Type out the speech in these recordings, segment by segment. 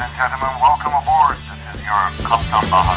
and gentlemen, welcome aboard. This is your Kaptan Baha.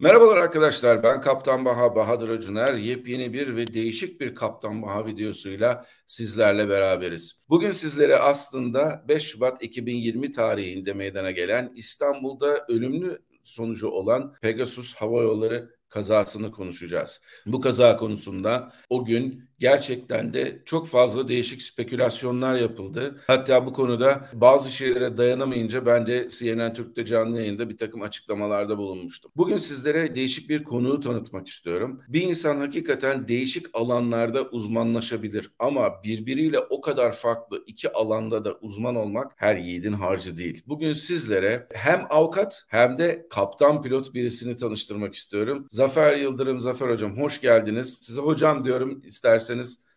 Merhabalar arkadaşlar ben Kaptan Baha Bahadır Acuner yepyeni bir ve değişik bir Kaptan Baha videosuyla sizlerle beraberiz. Bugün sizlere aslında 5 Şubat 2020 tarihinde meydana gelen İstanbul'da ölümlü sonucu olan Pegasus Hava Yolları kazasını konuşacağız. Bu kaza konusunda o gün gerçekten de çok fazla değişik spekülasyonlar yapıldı. Hatta bu konuda bazı şeylere dayanamayınca ben de CNN Türk'te canlı yayında bir takım açıklamalarda bulunmuştum. Bugün sizlere değişik bir konuyu tanıtmak istiyorum. Bir insan hakikaten değişik alanlarda uzmanlaşabilir ama birbiriyle o kadar farklı iki alanda da uzman olmak her yiğidin harcı değil. Bugün sizlere hem avukat hem de kaptan pilot birisini tanıştırmak istiyorum. Zafer Yıldırım, Zafer Hocam hoş geldiniz. Size hocam diyorum isterseniz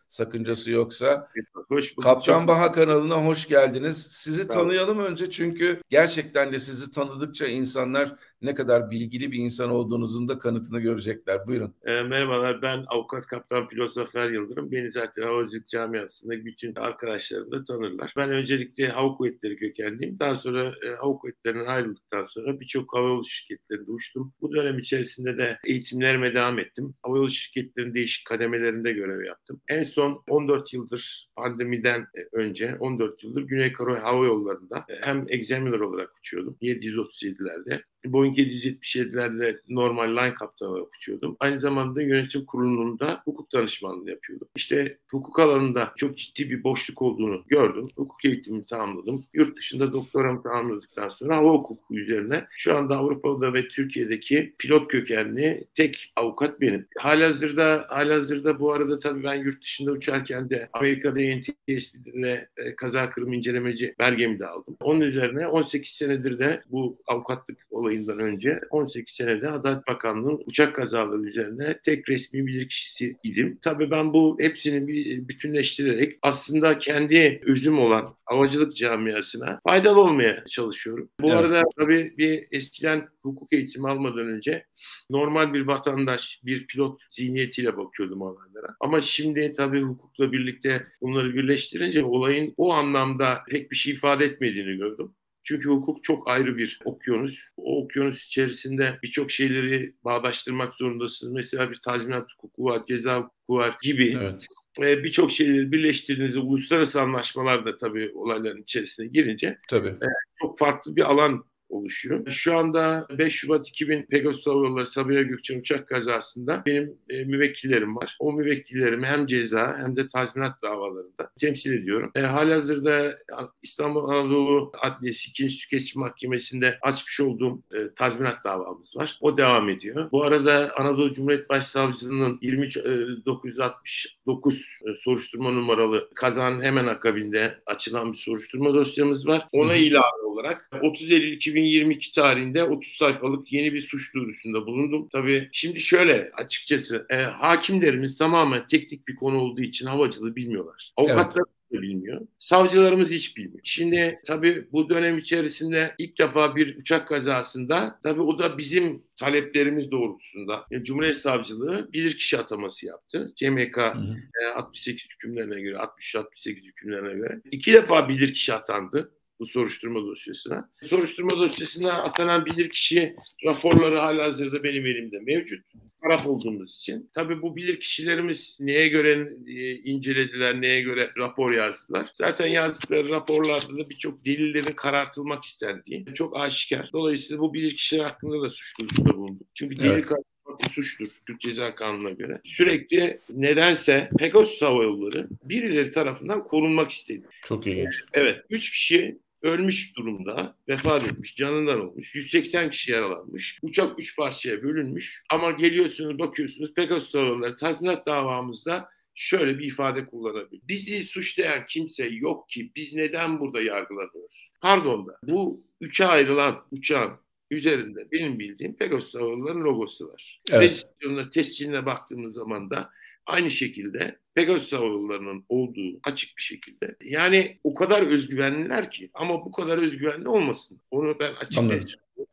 sakıncası yoksa. Hoş bulduk. Kaptan Baha kanalına hoş geldiniz. Sizi tanıyalım önce çünkü gerçekten de sizi tanıdıkça insanlar ne kadar bilgili bir insan olduğunuzun da kanıtını görecekler. Buyurun. E, merhabalar ben avukat kaptan pilot Zafer Yıldırım. Beni zaten havacılık camiasında bütün arkadaşlarım da tanırlar. Ben öncelikle hava kuvvetleri kökenliyim. Daha sonra e, hava kuvvetlerinden ayrıldıktan sonra birçok havayolu şirketlerinde uçtum. Bu dönem içerisinde de eğitimlerime devam ettim. Havayolu şirketlerinin değişik kademelerinde görev yaptım. En son 14 yıldır pandemiden e, önce 14 yıldır Güney Karo Hava Yolları'nda e, hem examiner olarak uçuyordum 737'lerde Boeing 777'lerle normal line kaptanı olarak uçuyordum. Aynı zamanda yönetim kurulunda hukuk danışmanlığı yapıyordum. İşte hukuk alanında çok ciddi bir boşluk olduğunu gördüm. Hukuk eğitimimi tamamladım. Yurt dışında doktoramı tamamladıktan sonra hava hukuku üzerine şu anda Avrupa'da ve Türkiye'deki pilot kökenli tek avukat benim. Halihazırda, halihazırda bu arada tabii ben yurt dışında uçarken de Amerika'da NTSB'de e, kaza kırım incelemeci belgemi de aldım. Onun üzerine 18 senedir de bu avukatlık olayı olayından önce 18 senede Adalet Bakanlığı'nın uçak kazaları üzerine tek resmi bilirkişisi idim. Tabii ben bu hepsini bütünleştirerek aslında kendi özüm olan havacılık camiasına faydalı olmaya çalışıyorum. Bu evet. arada tabii bir eskiden hukuk eğitimi almadan önce normal bir vatandaş, bir pilot zihniyetiyle bakıyordum olaylara. Ama şimdi tabii hukukla birlikte bunları birleştirince olayın o anlamda pek bir şey ifade etmediğini gördüm. Çünkü hukuk çok ayrı bir okyanus. O okyanus içerisinde birçok şeyleri bağdaştırmak zorundasınız. Mesela bir tazminat hukuku var, ceza hukuku var gibi evet. e, birçok şeyleri birleştirdiğinizde uluslararası anlaşmalar da tabii olayların içerisine girince tabii. E, çok farklı bir alan oluşuyor. Şu anda 5 Şubat 2000 Pegasus Hava Yolları Sabiha Gökçen uçak kazasında benim e, müvekkillerim var. O müvekkillerimi hem ceza hem de tazminat davalarında temsil ediyorum. E, halihazırda İstanbul Anadolu Adliyesi 2. Tüketici Mahkemesi'nde açmış olduğum e, tazminat davamız var. O devam ediyor. Bu arada Anadolu Cumhuriyet Başsavcılığı'nın 23 e, 969 e, soruşturma numaralı kazanın hemen akabinde açılan bir soruşturma dosyamız var. Ona ilave olarak 30 Eylül 2000 2022 tarihinde 30 sayfalık yeni bir suç duyurusunda bulundum. Tabii şimdi şöyle açıkçası e, hakimlerimiz tamamen teknik bir konu olduğu için havacılığı bilmiyorlar. Avukatlar evet de bilmiyor. Savcılarımız hiç bilmiyor. Şimdi tabii bu dönem içerisinde ilk defa bir uçak kazasında tabii o da bizim taleplerimiz doğrultusunda yani Cumhuriyet Savcılığı bilirkişi ataması yaptı. CMK. E, 68 hükümlerine göre 60-68 hükümlerine göre iki defa bilirkişi atandı bu soruşturma dosyasına. Soruşturma dosyasına atanan bilirkişi raporları hala hazırda benim elimde mevcut. Taraf olduğumuz için. Tabii bu bilirkişilerimiz neye göre e, incelediler, neye göre rapor yazdılar. Zaten yazdıkları raporlarda da birçok delillerin karartılmak istendiği çok aşikar. Dolayısıyla bu bilirkişiler hakkında da suç duyurusunda bulunduk. Çünkü delil evet suçtur Türk Ceza Kanunu'na göre. Sürekli nedense Pegasus Hava Yolları birileri tarafından korunmak istedi. Çok ilginç. Evet. Üç kişi ölmüş durumda, vefat etmiş, canından olmuş. 180 kişi yaralanmış. Uçak üç parçaya bölünmüş. Ama geliyorsunuz bakıyorsunuz Pegasus havaları tazminat davamızda şöyle bir ifade kullanabilir. Bizi suçlayan kimse yok ki biz neden burada yargılanıyoruz? Pardon da bu üçe ayrılan uçağın üzerinde benim bildiğim Pegasus havalarının logosu var. Evet. Rejistrasyonuna, tescilline baktığımız zaman da aynı şekilde Pegasus Hava olduğu açık bir şekilde. Yani o kadar özgüvenliler ki ama bu kadar özgüvenli olmasın. Onu ben açık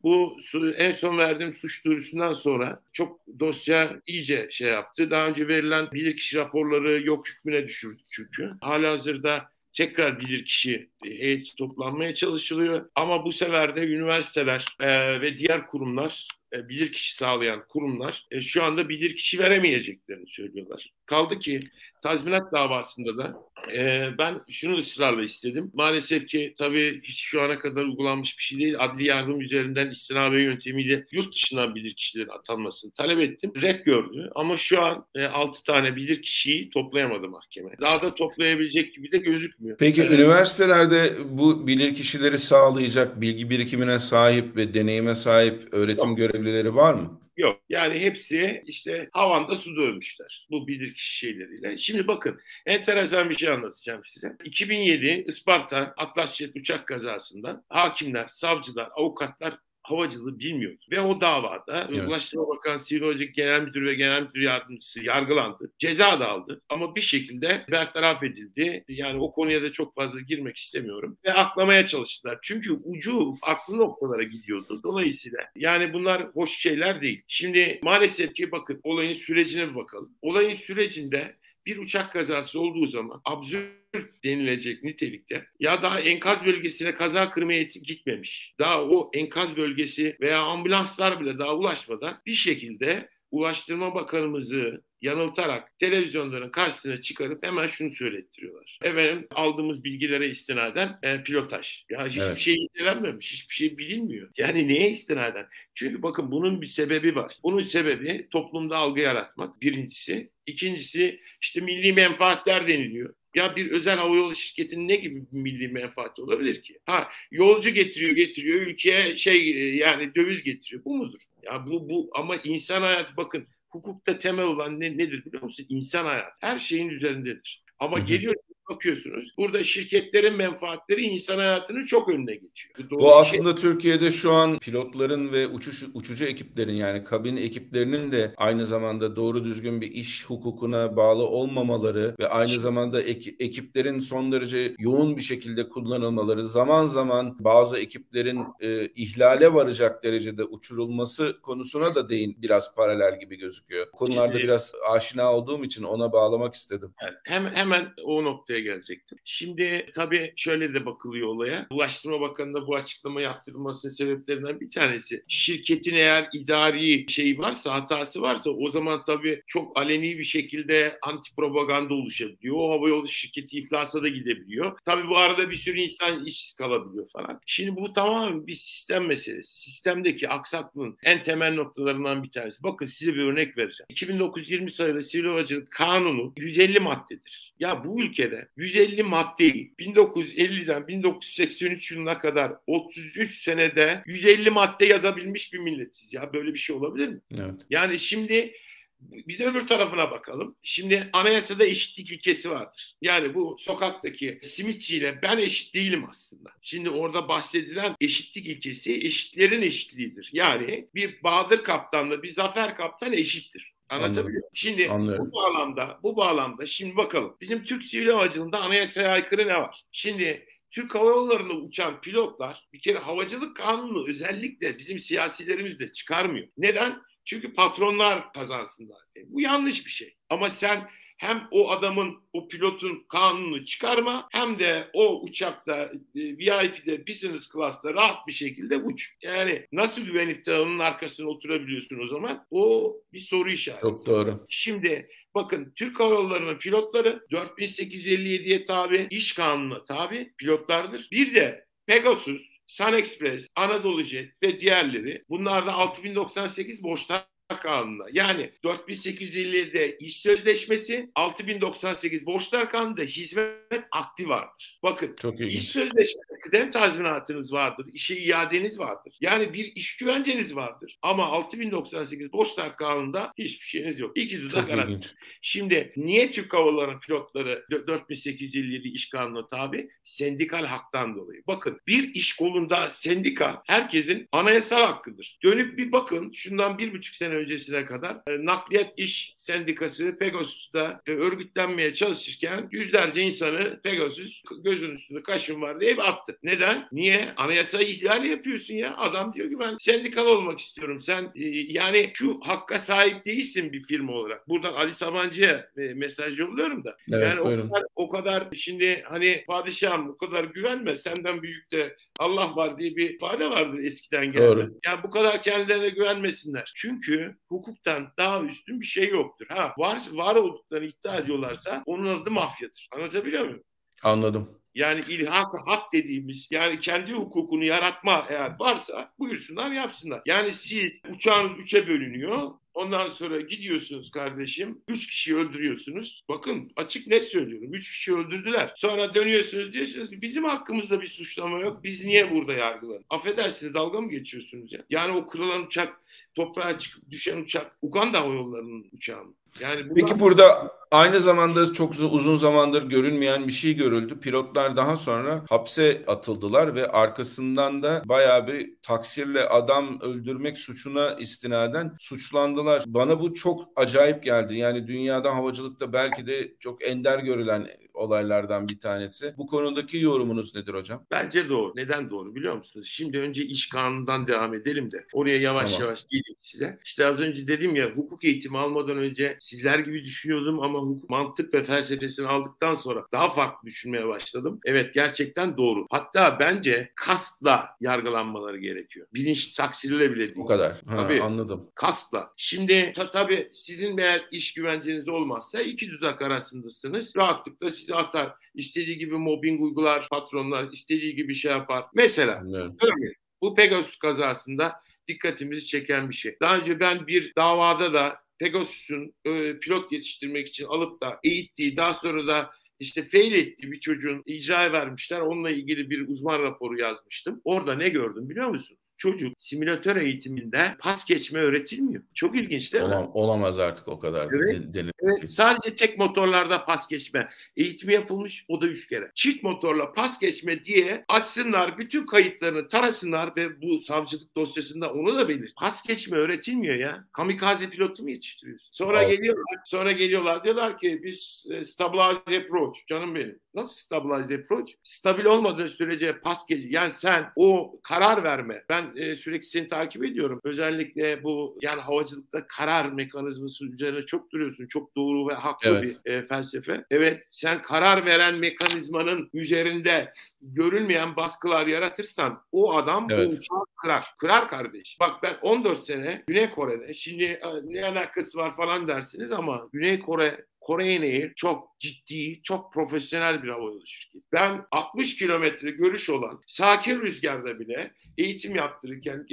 Bu en son verdiğim suç duyurusundan sonra çok dosya iyice şey yaptı. Daha önce verilen bilirkişi raporları yok hükmüne düşürdü çünkü. Halihazırda tekrar bilirkişi heyeti toplanmaya çalışılıyor. Ama bu sefer de üniversiteler e, ve diğer kurumlar e, bilirkişi sağlayan kurumlar e, şu anda bilirkişi veremeyeceklerini söylüyorlar. Kaldı ki tazminat davasında da e, ben şunu ısrarla istedim. Maalesef ki tabii hiç şu ana kadar uygulanmış bir şey değil. Adli yardım üzerinden istinabe yöntemiyle yurt dışından bilirkişilerin atanmasını talep ettim. Red gördü ama şu an e, 6 tane bilirkişiyi toplayamadı mahkeme. Daha da toplayabilecek gibi de gözükmüyor. Peki ee, üniversitelerde bu bilirkişileri sağlayacak bilgi birikimine sahip ve deneyime sahip öğretim yok. görevlileri var mı? Yok. Yani hepsi işte havanda su dövmüşler bu bilirkişi şeyleriyle. Şimdi bakın enteresan bir şey anlatacağım size. 2007 Isparta Atlas Jet uçak kazasında hakimler, savcılar, avukatlar havacılığı bilmiyordu. Ve o davada evet. Ulaştırma Bakanı Sivil Havacılık Genel Müdürü ve Genel Müdür Yardımcısı yargılandı. Ceza da aldı ama bir şekilde bertaraf edildi. Yani o konuya da çok fazla girmek istemiyorum. Ve aklamaya çalıştılar. Çünkü ucu farklı noktalara gidiyordu. Dolayısıyla yani bunlar hoş şeyler değil. Şimdi maalesef ki bakın olayın sürecine bir bakalım. Olayın sürecinde bir uçak kazası olduğu zaman absürt denilecek nitelikte ya daha enkaz bölgesine kaza kırma heyeti gitmemiş. Daha o enkaz bölgesi veya ambulanslar bile daha ulaşmadan bir şekilde Ulaştırma Bakanımızı yanıltarak televizyonların karşısına çıkarıp hemen şunu söylettiriyorlar. Efendim aldığımız bilgilere istinaden e, pilotaj. Ya hiçbir evet. şey incelenmemiş, hiçbir şey bilinmiyor. Yani neye istinaden? Çünkü bakın bunun bir sebebi var. Bunun sebebi toplumda algı yaratmak birincisi. İkincisi işte milli menfaatler deniliyor. Ya bir özel havayolu şirketinin ne gibi bir milli menfaati olabilir ki? Ha yolcu getiriyor getiriyor ülkeye şey e, yani döviz getiriyor. Bu mudur? Ya bu bu ama insan hayatı bakın hukukta temel olan ne, nedir biliyor musun? İnsan hayatı. Her şeyin üzerindedir. Ama Hı-hı. geliyorsunuz bakıyorsunuz burada şirketlerin menfaatleri insan hayatının çok önüne geçiyor. Bu, Bu aslında şey... Türkiye'de şu an pilotların ve uçuş uçucu ekiplerin yani kabin ekiplerinin de aynı zamanda doğru düzgün bir iş hukukuna bağlı olmamaları ve aynı zamanda ek, ekiplerin son derece yoğun bir şekilde kullanılmaları zaman zaman bazı ekiplerin e, ihlale varacak derecede uçurulması konusuna da değin biraz paralel gibi gözüküyor. Konularda biraz aşina olduğum için ona bağlamak istedim. Evet, hemen, hemen o noktaya gelecektim. Şimdi tabii şöyle de bakılıyor olaya. Ulaştırma Bakanı'na bu açıklama yaptırılmasının sebeplerinden bir tanesi. Şirketin eğer idari şeyi varsa, hatası varsa o zaman tabii çok aleni bir şekilde anti propaganda oluşabiliyor. O havayolu şirketi iflasa da gidebiliyor. Tabii bu arada bir sürü insan işsiz kalabiliyor falan. Şimdi bu tamamen bir sistem meselesi. Sistemdeki aksaklığın en temel noktalarından bir tanesi. Bakın size bir örnek vereceğim. 2920 sayılı Sivil Havacılık Kanunu 150 maddedir. Ya bu ülkede 150 maddeyi 1950'den 1983 yılına kadar 33 senede 150 madde yazabilmiş bir milletiz. Ya böyle bir şey olabilir mi? Evet. Yani şimdi bir de öbür tarafına bakalım. Şimdi anayasada eşitlik ilkesi vardır. Yani bu sokaktaki simitçiyle ben eşit değilim aslında. Şimdi orada bahsedilen eşitlik ilkesi eşitlerin eşitliğidir. Yani bir Bahadır Kaptan'la bir Zafer Kaptan eşittir. Anlatabiliyor muyum? Şimdi Anlıyorum. bu bağlamda, bu bağlamda şimdi bakalım. Bizim Türk Sivil Havacılığında anayasaya aykırı ne var? Şimdi Türk Hava Yolları'nda uçan pilotlar bir kere havacılık kanunu özellikle bizim siyasilerimiz de çıkarmıyor. Neden? Çünkü patronlar kazansınlar. Bu yanlış bir şey. Ama sen hem o adamın, o pilotun kanunu çıkarma hem de o uçakta e, VIP'de, business class'ta rahat bir şekilde uç. Yani nasıl güvenip de onun arkasına oturabiliyorsun o zaman? O bir soru işareti. Çok doğru. Şimdi bakın Türk Hava Yolları'nın pilotları 4857'ye tabi, iş kanununa tabi pilotlardır. Bir de Pegasus, Sun Express, Anadolu Jet ve diğerleri bunlarda 6098 borçlar Kanununa yani 4857'de iş sözleşmesi 6098 borçlar kanununda hizmet akti vardır. Bakın Çok iş sözleşmesi kıdem tazminatınız vardır, işe iadeniz vardır. Yani bir iş güvenceniz vardır. Ama 6098 borçlar kanununda hiçbir şeyiniz yok. İki dudak arası. Şimdi niye Türk Hava pilotları 4857 iş kanunu tabi? Sendikal haktan dolayı. Bakın bir iş kolunda sendika herkesin anayasal hakkıdır. Dönüp bir bakın şundan bir buçuk sene sene öncesine kadar e, nakliyat iş sendikası Pegasus'ta e, örgütlenmeye çalışırken yüzlerce insanı Pegasus gözün üstünde kaşın var diye attı. Neden? Niye? Anayasa ihlali yapıyorsun ya. Adam diyor ki ben sendikal olmak istiyorum. Sen e, yani şu hakka sahip değilsin bir firma olarak. Buradan Ali Sabancı'ya e, mesaj yolluyorum da. Evet, yani o kadar, o kadar şimdi hani padişahım o kadar güvenme senden büyük de Allah var diye bir ifade vardır eskiden. Doğru. Yani bu kadar kendilerine güvenmesinler. Çünkü hukuktan daha üstün bir şey yoktur. Ha var var olduklarını iddia ediyorlarsa onun adı mafyadır. Anlatabiliyor muyum? Anladım. Yani ilhak hak dediğimiz yani kendi hukukunu yaratma eğer varsa buyursunlar yapsınlar. Yani siz uçağınız üçe bölünüyor. Ondan sonra gidiyorsunuz kardeşim. Üç kişi öldürüyorsunuz. Bakın açık net söylüyorum. Üç kişi öldürdüler. Sonra dönüyorsunuz diyorsunuz ki bizim hakkımızda bir suçlama yok. Biz niye burada yargılanın? Affedersiniz dalga mı geçiyorsunuz ya? Yani o kırılan uçak toprağa çıkıp düşen uçak Uganda Yolları'nın uçağı mı? Yani. Peki burada aynı zamanda çok uzun zamandır görülmeyen bir şey görüldü. Pilotlar daha sonra hapse atıldılar ve arkasından da bayağı bir taksirle adam öldürmek suçuna istinaden suçlandılar. Bana bu çok acayip geldi. Yani dünyada havacılıkta belki de çok ender görülen olaylardan bir tanesi. Bu konudaki yorumunuz nedir hocam? Bence doğru. Neden doğru biliyor musunuz? Şimdi önce iş kanunundan devam edelim de oraya yavaş tamam. yavaş geleyim size. İşte az önce dedim ya hukuk eğitimi almadan önce sizler gibi düşünüyordum ama hukuk mantık ve felsefesini aldıktan sonra daha farklı düşünmeye başladım. Evet gerçekten doğru. Hatta bence kastla yargılanmaları gerekiyor. Bilinç taksirle bile değil. O kadar. Ha, tabii, anladım. Kastla. Şimdi ta, tabii sizin eğer iş güvenceniz olmazsa iki düzak arasındasınız. Rahatlıkla sizi atar. İstediği gibi mobbing uygular patronlar. istediği gibi şey yapar. Mesela örneğin bu Pegasus kazasında dikkatimizi çeken bir şey. Daha önce ben bir davada da Pegasus'un e, pilot yetiştirmek için alıp da eğittiği daha sonra da işte fail ettiği bir çocuğun icraya vermişler. Onunla ilgili bir uzman raporu yazmıştım. Orada ne gördüm biliyor musun? Çocuk simülatör eğitiminde pas geçme öğretilmiyor. Çok ilginç değil Olam, mi? Olamaz artık o kadar. Evet, evet, sadece tek motorlarda pas geçme eğitimi yapılmış o da üç kere. Çift motorla pas geçme diye açsınlar bütün kayıtlarını tarasınlar ve bu savcılık dosyasında onu da belir. Pas geçme öğretilmiyor ya. Kamikaze pilotu mu yetiştiriyorsun? Sonra Al. geliyorlar, sonra geliyorlar diyorlar ki biz e, stabilize approach canım benim. Nasıl stabilize approach? Stabil olmadığı sürece pas geç. Yani sen o karar verme. Ben e, sürekli seni takip ediyorum. Özellikle bu yani havacılıkta karar mekanizması üzerine çok duruyorsun. Çok doğru ve haklı evet. bir e, felsefe. Evet sen karar veren mekanizmanın üzerinde görülmeyen baskılar yaratırsan o adam evet. o uçağı kırar. Kırar kardeş. Bak ben 14 sene Güney Kore'de şimdi ne alakası var falan dersiniz ama Güney Kore Korean Air çok ciddi, çok profesyonel bir havayolu şirketi. Ben 60 kilometre görüş olan sakin rüzgarda bile eğitim yaptırırken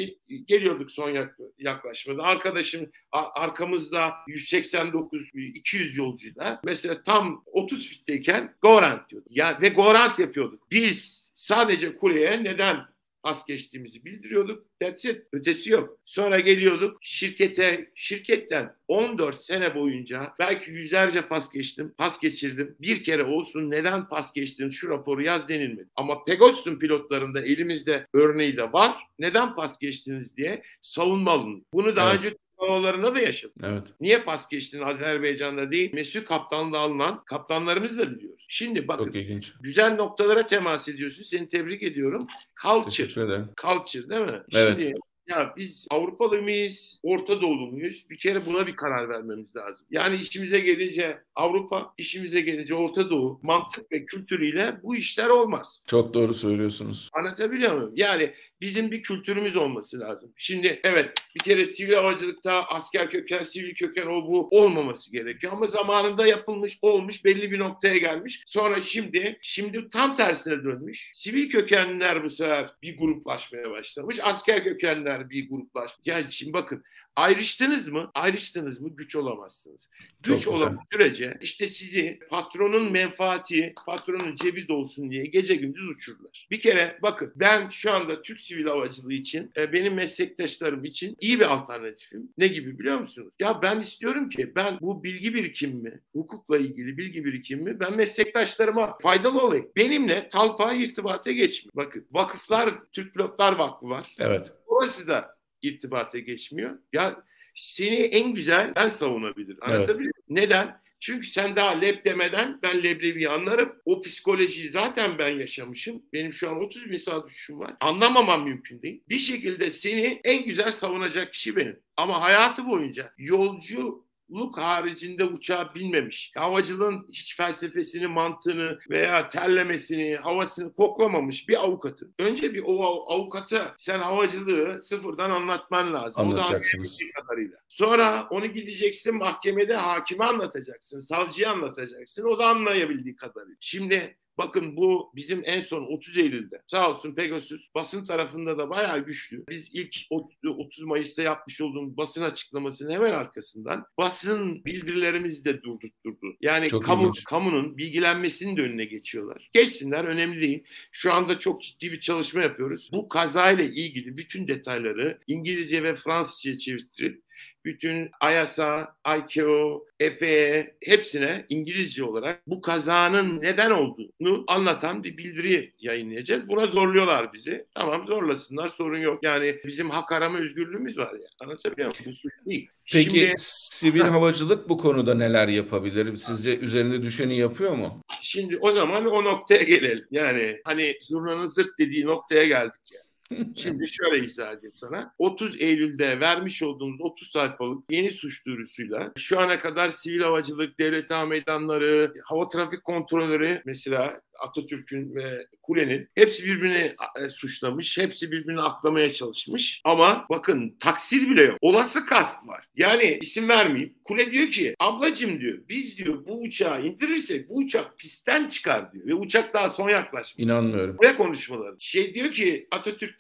geliyorduk son yaklaşmada. Arkadaşım arkamızda 189-200 yolcuyla mesela tam 30 fitteyken Gorant diyordu. Yani ve Gorant yapıyorduk. Biz sadece kuleye neden pas geçtiğimizi bildiriyorduk. That's it. Ötesi yok. Sonra geliyorduk şirkete, şirketten 14 sene boyunca belki yüzlerce pas geçtim, pas geçirdim. Bir kere olsun neden pas geçtin şu raporu yaz denilmedi. Ama Pegasus'un pilotlarında elimizde örneği de var. Neden pas geçtiniz diye savunma alın. Bunu daha evet. önce havalarında da yaşadık. Evet. Niye pas geçtin Azerbaycan'da değil? Mesut kaptanlığı alınan kaptanlarımız da biliyoruz. Şimdi bakın güzel noktalara temas ediyorsun. Seni tebrik ediyorum. Culture. Culture değil mi? Evet. Şimdi ya biz Avrupalı mıyız, Orta Doğulu muyuz? Bir kere buna bir karar vermemiz lazım. Yani işimize gelince Avrupa, işimize gelince Orta Doğu mantık ve kültürüyle bu işler olmaz. Çok doğru söylüyorsunuz. Anlatabiliyor muyum? Yani bizim bir kültürümüz olması lazım. Şimdi evet bir kere sivil havacılıkta asker köken, sivil köken o bu olmaması gerekiyor. Ama zamanında yapılmış, olmuş, belli bir noktaya gelmiş. Sonra şimdi, şimdi tam tersine dönmüş. Sivil kökenliler bu sefer bir gruplaşmaya başlamış. Asker kökenliler bir gruplaşmış. Yani şimdi bakın Ayrıştınız mı? Ayrıştınız mı? Güç olamazsınız. Güç olan sürece işte sizi patronun menfaati, patronun cebi dolsun diye gece gündüz uçururlar. Bir kere bakın ben şu anda Türk sivil havacılığı için e, benim meslektaşlarım için iyi bir alternatifim. Ne gibi biliyor musunuz? Ya ben istiyorum ki ben bu bilgi birikimimi, hukukla ilgili bilgi birikimimi ben meslektaşlarıma faydalı olayım. Benimle talpa irtibata geçmiyor. Bakın vakıflar, Türk Pilotlar Vakfı var. Evet. Orası da irtibata geçmiyor. Ya seni en güzel ben savunabilirim. Anlatabiliyor muyum? Evet. Neden? Çünkü sen daha leb demeden ben leblebiyi anlarım. O psikolojiyi zaten ben yaşamışım. Benim şu an 30 bin saat düşüşüm var. Anlamamam mümkün değil. Bir şekilde seni en güzel savunacak kişi benim. Ama hayatı boyunca yolcu luk haricinde uçağa binmemiş. Havacılığın hiç felsefesini, mantığını veya terlemesini, havasını koklamamış bir avukatı. Önce bir o avukata sen havacılığı sıfırdan anlatman lazım. Anlatacaksınız. kadarıyla. Sonra onu gideceksin mahkemede hakime anlatacaksın, savcıya anlatacaksın. O da anlayabildiği kadarıyla. Şimdi Bakın bu bizim en son 30 Eylül'de sağ olsun Pegasus basın tarafında da bayağı güçlü. Biz ilk 30 Mayıs'ta yapmış olduğumuz basın açıklamasının hemen arkasından basın bildirilerimizi de durdurtturdu. Yani çok kamu, kamunun bilgilenmesinin de önüne geçiyorlar. Geçsinler önemli değil. Şu anda çok ciddi bir çalışma yapıyoruz. Bu kazayla ilgili bütün detayları İngilizce ve Fransızca çevirip bütün IASA, ICAO, FAA hepsine İngilizce olarak bu kazanın neden olduğunu anlatan bir bildiri yayınlayacağız. Buna zorluyorlar bizi. Tamam zorlasınlar sorun yok. Yani bizim hak arama özgürlüğümüz var ya. Anlatabiliyor muyum? Bu suç değil. Peki Şimdi, sivil havacılık bu konuda neler yapabilir? Sizce üzerinde düşeni yapıyor mu? Şimdi o zaman o noktaya gelelim. Yani hani zurnanın zırt dediği noktaya geldik yani. Şimdi şöyle izah edeyim sana. 30 Eylül'de vermiş olduğumuz 30 sayfalık yeni suç duyurusuyla şu ana kadar sivil havacılık, devlet hava meydanları, hava trafik kontrolleri mesela Atatürk'ün ve Kule'nin hepsi birbirini e, suçlamış, hepsi birbirini aklamaya çalışmış. Ama bakın taksir bile yok. Olası kast var. Yani isim vermeyeyim. Kule diyor ki ablacım diyor biz diyor bu uçağı indirirsek bu uçak pistten çıkar diyor. Ve uçak daha son yaklaşmış. İnanmıyorum. Ne konuşmaları? Şey diyor ki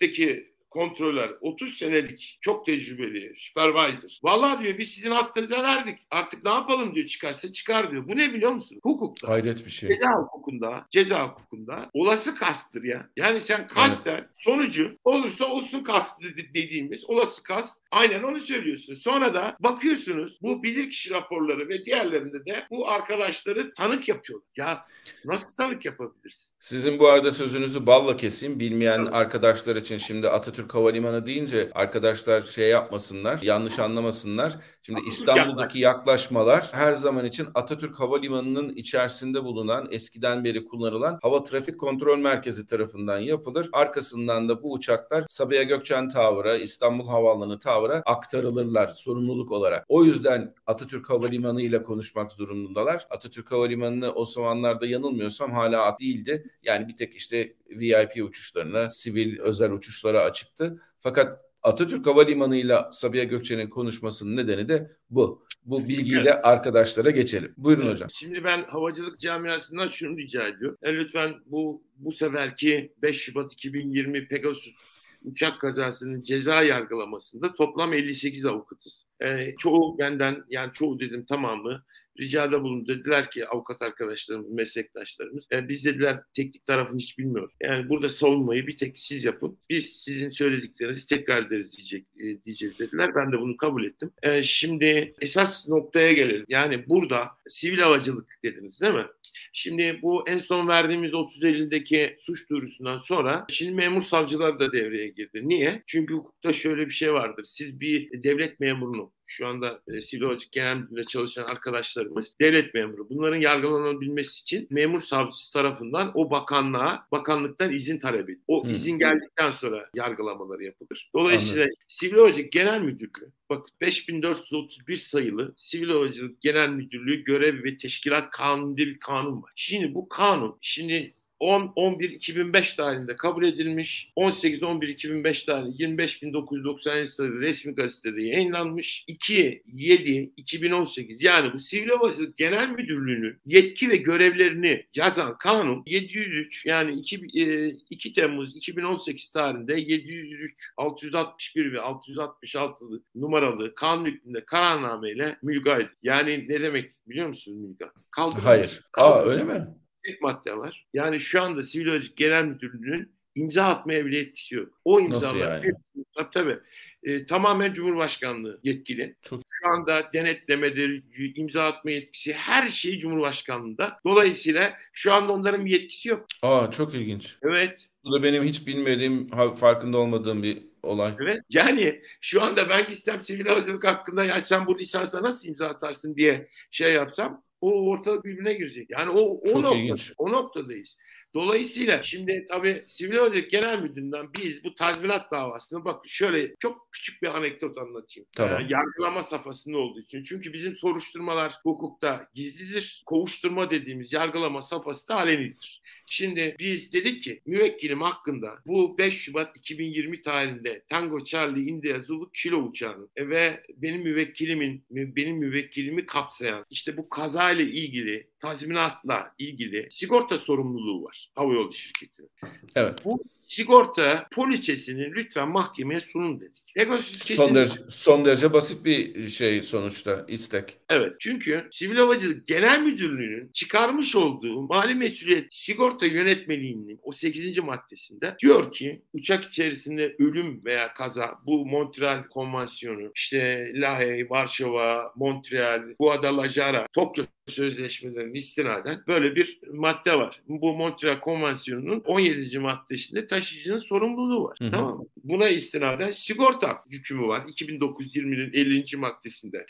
Atatürk'teki kontroller 30 senelik çok tecrübeli supervisor. Vallahi diyor biz sizin hakkınıza verdik. Artık ne yapalım diyor çıkarsa çıkar diyor. Bu ne biliyor musun? Hukukta. Hayret bir şey. Ceza hukukunda, ceza hukukunda olası kasttır ya. Yani sen kasten evet. sonucu olursa olsun kast dediğimiz olası kast Aynen onu söylüyorsun. Sonra da bakıyorsunuz bu bilirkişi raporları ve diğerlerinde de bu arkadaşları tanık yapıyorlar. Ya nasıl tanık yapabilirsin? Sizin bu arada sözünüzü balla keseyim. Bilmeyen Tabii. arkadaşlar için şimdi Atatürk Havalimanı deyince arkadaşlar şey yapmasınlar, yanlış anlamasınlar. Şimdi Atatürk İstanbul'daki yaklaşmalar her zaman için Atatürk Havalimanı'nın içerisinde bulunan eskiden beri kullanılan Hava Trafik Kontrol Merkezi tarafından yapılır. Arkasından da bu uçaklar Sabiha Gökçen Tower'a, İstanbul Havaalanı Tower'a aktarılırlar sorumluluk olarak. O yüzden Atatürk Havalimanı ile konuşmak zorundalar. Atatürk Havalimanı'nı o zamanlarda yanılmıyorsam hala değildi. Yani bir tek işte VIP uçuşlarına, sivil özel uçuşlara açıktı. Fakat Atatürk Havalimanı ile Sabiha Gökçen'in konuşmasının nedeni de bu. Bu bilgiyi de arkadaşlara geçelim. Buyurun evet. hocam. Şimdi ben havacılık camiasından şunu rica ediyorum. E, lütfen bu bu seferki 5 Şubat 2020 Pegasus uçak kazasının ceza yargılamasında toplam 58 avukatız. Ee, çoğu benden yani çoğu dedim tamamı ricada bulundu. Dediler ki avukat arkadaşlarımız, meslektaşlarımız e, biz dediler teknik tarafını hiç bilmiyoruz. Yani burada savunmayı bir tek siz yapın. Biz sizin söylediklerinizi tekrar ederiz diyecek, e, diyeceğiz dediler. Ben de bunu kabul ettim. E, şimdi esas noktaya gelelim. Yani burada sivil havacılık dediniz değil mi? Şimdi bu en son verdiğimiz 30 Eylül'deki suç duyurusundan sonra şimdi memur savcılar da devreye girdi. Niye? Çünkü hukukta şöyle bir şey vardır. Siz bir devlet memurunu şu anda e, Sivil Havacılık Genel Müdürlüğü'nde çalışan arkadaşlarımız devlet memuru. Bunların yargılanabilmesi için memur savcısı tarafından o bakanlığa, bakanlıktan izin talep edilir. O hmm. izin geldikten sonra yargılamaları yapılır. Dolayısıyla Anladım. Sivil Havacılık Genel Müdürlüğü bak 5431 sayılı Sivil Havacılık Genel Müdürlüğü görev ve teşkilat kanunu diye bir kanun var. Şimdi bu kanun şimdi 10-11-2005 tarihinde kabul edilmiş. 18-11-2005 tarihinde 25.990 sayılı resmi gazetede yayınlanmış. 2-7-2018 yani bu Sivil Havacılık Genel Müdürlüğü'nün yetki ve görevlerini yazan kanun 703 yani 2, 2 e, Temmuz 2018 tarihinde 703, 661 ve 666 numaralı kanun hükmünde kararnameyle mülga edildi. Yani ne demek biliyor musun mülga? Kaldırılmış. Hayır. Aa öyle mi? Tek madde var. Yani şu anda Sivil Havacılık Genel Müdürlüğü'nün imza atmaya bile etkisi yok. O imzalar yani? hepsi tabii, tabii e, tamamen Cumhurbaşkanlığı yetkili. Çok... Şu anda denetlemedir, imza atma yetkisi her şey Cumhurbaşkanlığında. Dolayısıyla şu anda onların bir yetkisi yok. Aa çok ilginç. Evet. Bu da benim hiç bilmediğim, farkında olmadığım bir olay. Evet. Yani şu anda ben gitsem sivil havacılık hakkında ya sen bu lisansa nasıl imza atarsın diye şey yapsam o ortalık birbirine girecek. Yani o o, nokta, o noktadayız. Dolayısıyla şimdi tabii Sivil Havacılık Genel Müdürlüğü'nden biz bu tazminat davasını bak şöyle çok küçük bir anekdot anlatayım. Tamam. Ee, yargılama safhasında olduğu için. Çünkü bizim soruşturmalar hukukta gizlidir. Kovuşturma dediğimiz yargılama safhası da alenidir. Şimdi biz dedik ki müvekkilim hakkında bu 5 Şubat 2020 tarihinde Tango Charlie India Zulu kilo uçağının ve benim müvekkilimin benim müvekkilimi kapsayan işte bu kazayla ilgili tazminatla ilgili sigorta sorumluluğu var havayolu şirketi. Evet. Bu sigorta poliçesini lütfen mahkemeye sunun dedik. Pegasus kesin... son, derece, son derece basit bir şey sonuçta istek. Evet çünkü Sivil Havacılık Genel Müdürlüğü'nün çıkarmış olduğu mali mesuliyet sigorta yönetmeliğinin o 8. maddesinde diyor ki uçak içerisinde ölüm veya kaza bu Montreal Konvansiyonu işte Lahey, Varşova, Montreal, Guadalajara, Tokyo sözleşmelerinin istinaden böyle bir madde var. Bu Montreal Konvansiyonu'nun 17. maddesinde taşıyıcının sorumluluğu var. Hı hı. Tamam mı? Buna istinaden sigorta hükmü var. 2920'nin 50. maddesinde.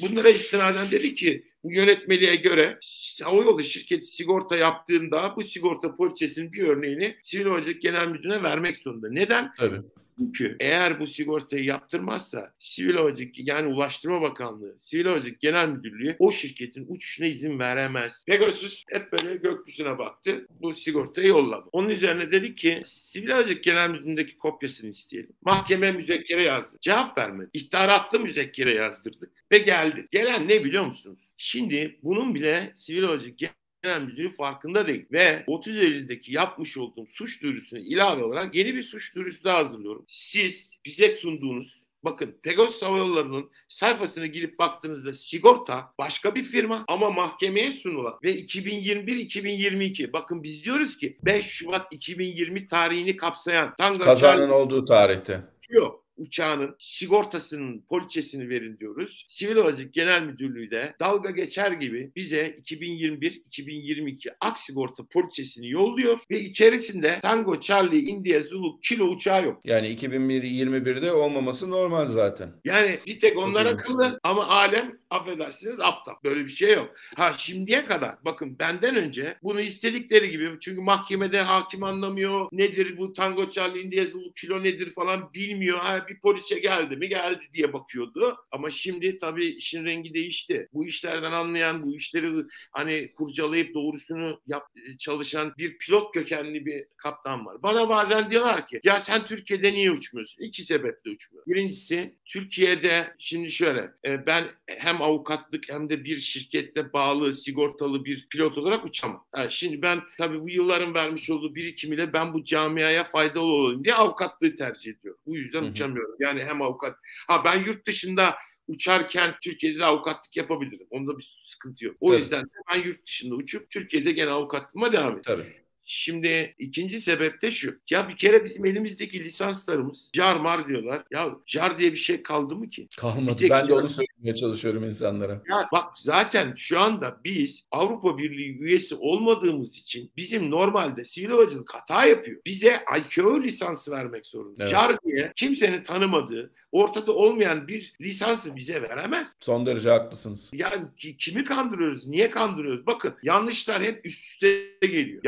Bunlara istinaden dedi ki bu yönetmeliğe göre havayolu şirketi sigorta yaptığında bu sigorta poliçesinin bir örneğini Sivil Havacılık Genel Müdürlüğü'ne vermek zorunda. Neden? Tabii. Çünkü eğer bu sigortayı yaptırmazsa Sivil Havacılık yani Ulaştırma Bakanlığı, Sivil Havacılık Genel Müdürlüğü o şirketin uçuşuna izin veremez. Pegasus hep böyle gökyüzüne baktı. Bu sigortayı yolladı. Onun üzerine dedi ki Sivil Havacılık Genel Müdürlüğü'ndeki kopyasını isteyelim. Mahkeme müzekkere yazdı. Cevap vermedi. İhtaratlı müzekkere yazdırdık ve geldi. Gelen ne biliyor musunuz? Şimdi bunun bile Sivil Havacılık Genel Müdürü farkında değil. Ve 30 Eylül'deki yapmış olduğum suç duyurusuna ilave olarak yeni bir suç duyurusu daha hazırlıyorum. Siz bize sunduğunuz Bakın Pegasus Hava Yolları'nın sayfasına girip baktığınızda sigorta başka bir firma ama mahkemeye sunulan ve 2021-2022 bakın biz diyoruz ki 5 Şubat 2020 tarihini kapsayan kazanın olduğu tarihte. Yok uçağının sigortasının poliçesini verin diyoruz. Sivil Havacılık Genel Müdürlüğü de dalga geçer gibi bize 2021-2022 ak sigorta poliçesini yolluyor ve içerisinde Tango, Charlie, India, Zulu, Kilo uçağı yok. Yani 2021'de olmaması normal zaten. Yani bir tek onlar akıllı ama alem affedersiniz aptal. Böyle bir şey yok. Ha şimdiye kadar bakın benden önce bunu istedikleri gibi çünkü mahkemede hakim anlamıyor. Nedir bu Tango, Charlie, India, Zulu, Kilo nedir falan bilmiyor. Ha bir polise geldi mi geldi diye bakıyordu. Ama şimdi tabii işin rengi değişti. Bu işlerden anlayan, bu işleri hani kurcalayıp doğrusunu yap, çalışan bir pilot kökenli bir kaptan var. Bana bazen diyorlar ki ya sen Türkiye'de niye uçmuyorsun? İki sebeple uçmuyor. Birincisi Türkiye'de şimdi şöyle e, ben hem avukatlık hem de bir şirkette bağlı sigortalı bir pilot olarak uçamam. Yani şimdi ben tabii bu yılların vermiş olduğu birikimiyle ben bu camiaya faydalı olayım diye avukatlığı tercih ediyorum. Bu yüzden hı hı. uçamıyorum yapamıyorum. Yani hem avukat. Ha ben yurt dışında uçarken Türkiye'de avukatlık yapabilirim. Onda bir sıkıntı yok. O Tabii. yüzden de ben yurt dışında uçup Türkiye'de gene avukatlığıma devam ediyorum. Tabii. Şimdi ikinci sebep de şu. Ya bir kere bizim elimizdeki lisanslarımız jar mar diyorlar. Ya jar diye bir şey kaldı mı ki? Kalmadı. Ben de onu söylemeye çalışıyorum insanlara. Ya bak zaten şu anda biz Avrupa Birliği üyesi olmadığımız için bizim normalde sivil havacılık hata yapıyor. Bize ICAO lisansı vermek zorunda. Evet. Jar diye kimsenin tanımadığı ortada olmayan bir lisansı bize veremez. Son derece haklısınız. Yani kimi kandırıyoruz? Niye kandırıyoruz? Bakın yanlışlar hep üst üste geliyor.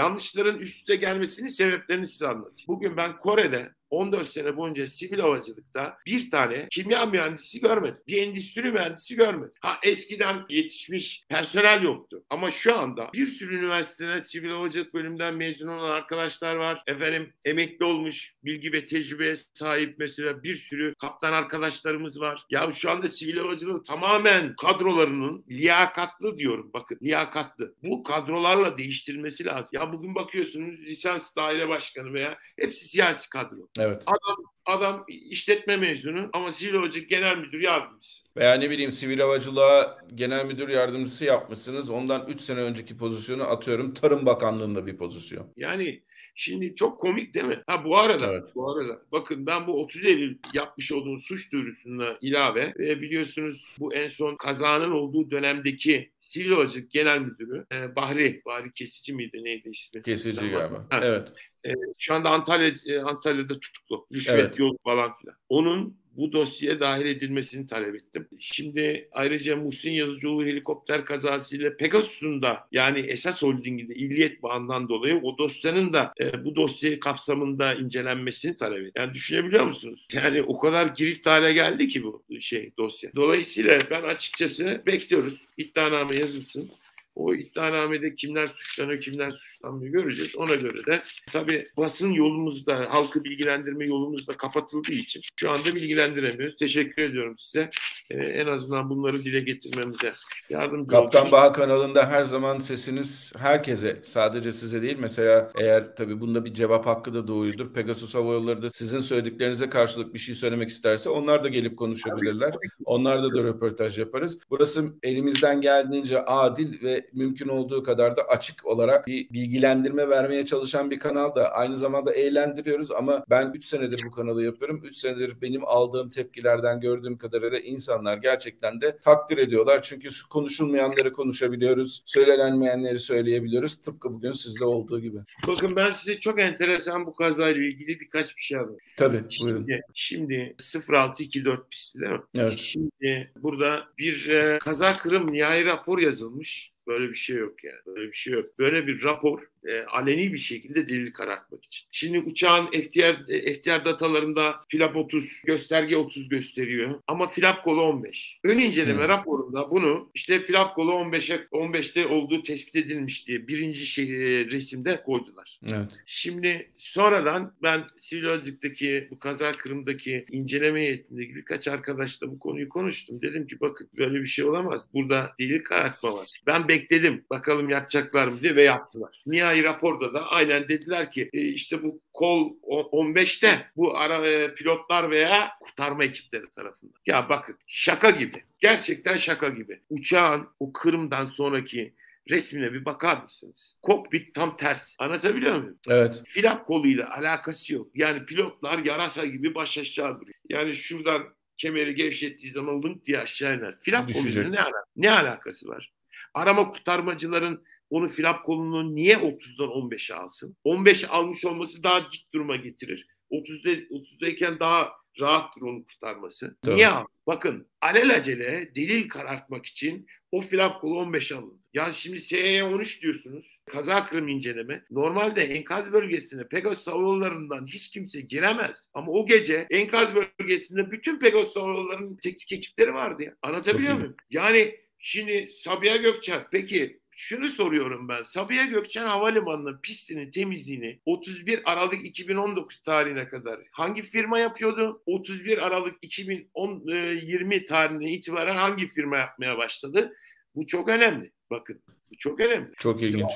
Yanlışların üst üste gelmesinin sebeplerini size anlatayım. Bugün ben Kore'de 14 sene boyunca sivil havacılıkta bir tane kimya mühendisi görmedim. Bir endüstri mühendisi görmedim. Ha eskiden yetişmiş personel yoktu. Ama şu anda bir sürü üniversiteden sivil havacılık bölümünden mezun olan arkadaşlar var. Efendim emekli olmuş bilgi ve tecrübeye sahip mesela bir sürü kaptan arkadaşlarımız var. Ya şu anda sivil havacılığın tamamen kadrolarının liyakatlı diyorum bakın liyakatlı. Bu kadrolarla değiştirilmesi lazım. Ya bugün bakıyorsunuz lisans daire başkanı veya hepsi siyasi kadro. Evet. Adam adam işletme mezunu ama sivil havacılık genel müdür yardımcısı. Veya ne bileyim sivil havacılığa genel müdür yardımcısı yapmışsınız. Ondan 3 sene önceki pozisyonu atıyorum Tarım Bakanlığı'nda bir pozisyon. Yani Şimdi çok komik değil mi? Ha bu arada evet. bu arada bakın ben bu 30 Eylül yapmış olduğum suç duyurusuna ilave ve biliyorsunuz bu en son kazanın olduğu dönemdeki Sivil Havacılık Genel Müdürü e, Bahri Bahri Kesici miydi neydi ismi? Kesici galiba. Ha. Evet E, şu anda Antalya e, Antalya'da tutuklu. Rüşvet evet. yol falan filan. Onun bu dosyaya dahil edilmesini talep ettim. Şimdi ayrıca Muhsin Yazıcıoğlu helikopter kazasıyla Pegasus'un da yani esas holdinginde illiyet bağından dolayı o dosyanın da e, bu dosya kapsamında incelenmesini talep ettim. Yani düşünebiliyor musunuz? Yani o kadar girift hale geldi ki bu şey dosya. Dolayısıyla ben açıkçası bekliyoruz. İddianame yazılsın. O iddianamede kimler suçlanıyor, kimler suçlanmıyor göreceğiz. Ona göre de tabii basın yolumuzda, halkı bilgilendirme yolumuzda kapatıldığı için şu anda bilgilendiremiyoruz. Teşekkür ediyorum size. Ee, en azından bunları dile getirmemize yardımcı Kaptan Bağ kanalında her zaman sesiniz herkese, sadece size değil. Mesela eğer tabii bunda bir cevap hakkı da doğuyordur. Pegasus Hava Yolları da sizin söylediklerinize karşılık bir şey söylemek isterse onlar da gelip konuşabilirler. Onlarda da röportaj yaparız. Burası elimizden geldiğince adil ve mümkün olduğu kadar da açık olarak bir bilgilendirme vermeye çalışan bir kanal da aynı zamanda eğlendiriyoruz ama ben 3 senedir bu kanalı yapıyorum. 3 senedir benim aldığım tepkilerden gördüğüm kadarıyla insanlar gerçekten de takdir ediyorlar. Çünkü konuşulmayanları konuşabiliyoruz. Söylenmeyenleri söyleyebiliyoruz. Tıpkı bugün sizde olduğu gibi. Bakın ben size çok enteresan bu kazayla ilgili birkaç bir şey anlatayım. Tabii buyurun. Şimdi, şimdi 0624 pisti değil mi? Evet. Şimdi burada bir e, kaza kırım nihai rapor yazılmış. Böyle bir şey yok yani. Böyle bir şey yok. Böyle bir rapor e, aleni bir şekilde delil karartmak için. Şimdi uçağın FTR, e, FTR datalarında flap 30, gösterge 30 gösteriyor ama flap kolu 15. Ön inceleme hmm. raporunda bunu işte flap kolu 15'e 15'te olduğu tespit edilmiş diye birinci şey, e, resimde koydular. Evet. Şimdi sonradan ben Sivil Havacılık'taki bu kaza Kırım'daki inceleme heyetindeki birkaç arkadaşla bu konuyu konuştum. Dedim ki bakın böyle bir şey olamaz. Burada delil karartma var. Ben bekledim bakalım yapacaklar mı diye ve yaptılar. Nihai raporda da aynen dediler ki e, işte bu kol 15'te bu ara e, pilotlar veya kurtarma ekipleri tarafından. Ya bakın şaka gibi. Gerçekten şaka gibi. Uçağın o Kırım'dan sonraki resmine bir bakar mısınız? Kokpit tam ters. Anlatabiliyor muyum? Evet. Flap koluyla alakası yok. Yani pilotlar yarasa gibi baş aşağı duruyor. Yani şuradan kemeri gevşettiği zaman link diye aşağı iner. Flap koluyla ne, ala ne alakası var? Arama kurtarmacıların onu flap kolunu niye 30'dan 15'e alsın? 15 almış olması daha dik duruma getirir. 30'da 30'dayken daha rahattır onu kurtarması. Tabii. Niye alsın? Bakın alelacele delil karartmak için o flap kolu 15 alındı. Ya şimdi SE 13 diyorsunuz. Kaza kırım inceleme. Normalde enkaz bölgesine Pegasus havalarından hiç kimse giremez. Ama o gece enkaz bölgesinde bütün Pegasus havalarının teknik ekipleri vardı ya. Anlatabiliyor Çok muyum? Yani Şimdi Sabiha Gökçen peki şunu soruyorum ben. Sabiha Gökçen Havalimanı'nın pistinin temizliğini 31 Aralık 2019 tarihine kadar hangi firma yapıyordu? 31 Aralık 2020 e, tarihine itibaren hangi firma yapmaya başladı? Bu çok önemli. Bakın bu çok önemli. Çok ilginç.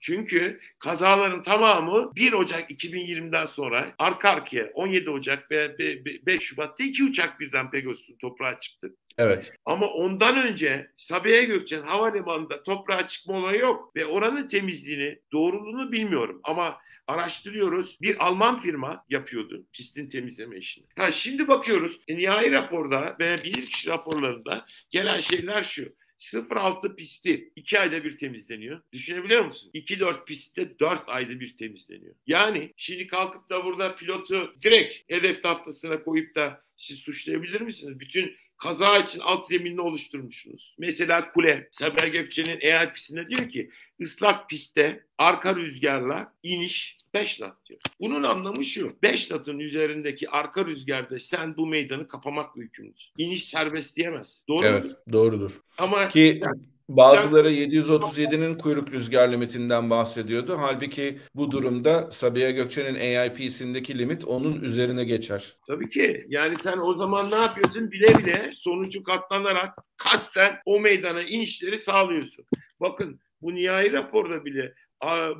Çünkü kazaların tamamı 1 Ocak 2020'den sonra arka arkaya 17 Ocak ve 5 Şubat'ta iki uçak birden Pegasus'un toprağa çıktı. Evet. Ama ondan önce Sabiha Gökçen Havalimanı'nda toprağa çıkma olayı yok ve oranın temizliğini, doğruluğunu bilmiyorum ama araştırıyoruz. Bir Alman firma yapıyordu pistin temizleme işini. Ha şimdi bakıyoruz e, nihai raporda ve bilirkişi raporlarında gelen şeyler şu. 0.6 pisti 2 ayda bir temizleniyor. Düşünebiliyor musun? 2-4 pistte 4 ayda bir temizleniyor. Yani şimdi kalkıp da burada pilotu direkt hedef tahtasına koyup da siz suçlayabilir misiniz? Bütün kaza için alt zeminini oluşturmuşsunuz. Mesela kule, Sabiha Gökçe'nin EIP'sinde diyor ki ıslak pistte arka rüzgarla iniş 5 knot diyor. Bunun anlamı şu. 5 knotun üzerindeki arka rüzgarda sen bu meydanı kapamakla yükümlüsün. İniş serbest diyemez. Doğru evet, mudur? doğrudur. Ama ki sen, Bazıları 737'nin kuyruk rüzgar limitinden bahsediyordu. Halbuki bu durumda Sabiha Gökçen'in AIP'sindeki limit onun üzerine geçer. Tabii ki. Yani sen o zaman ne yapıyorsun? Bile bile sonucu katlanarak kasten o meydana inişleri sağlıyorsun. Bakın bu nihai raporda bile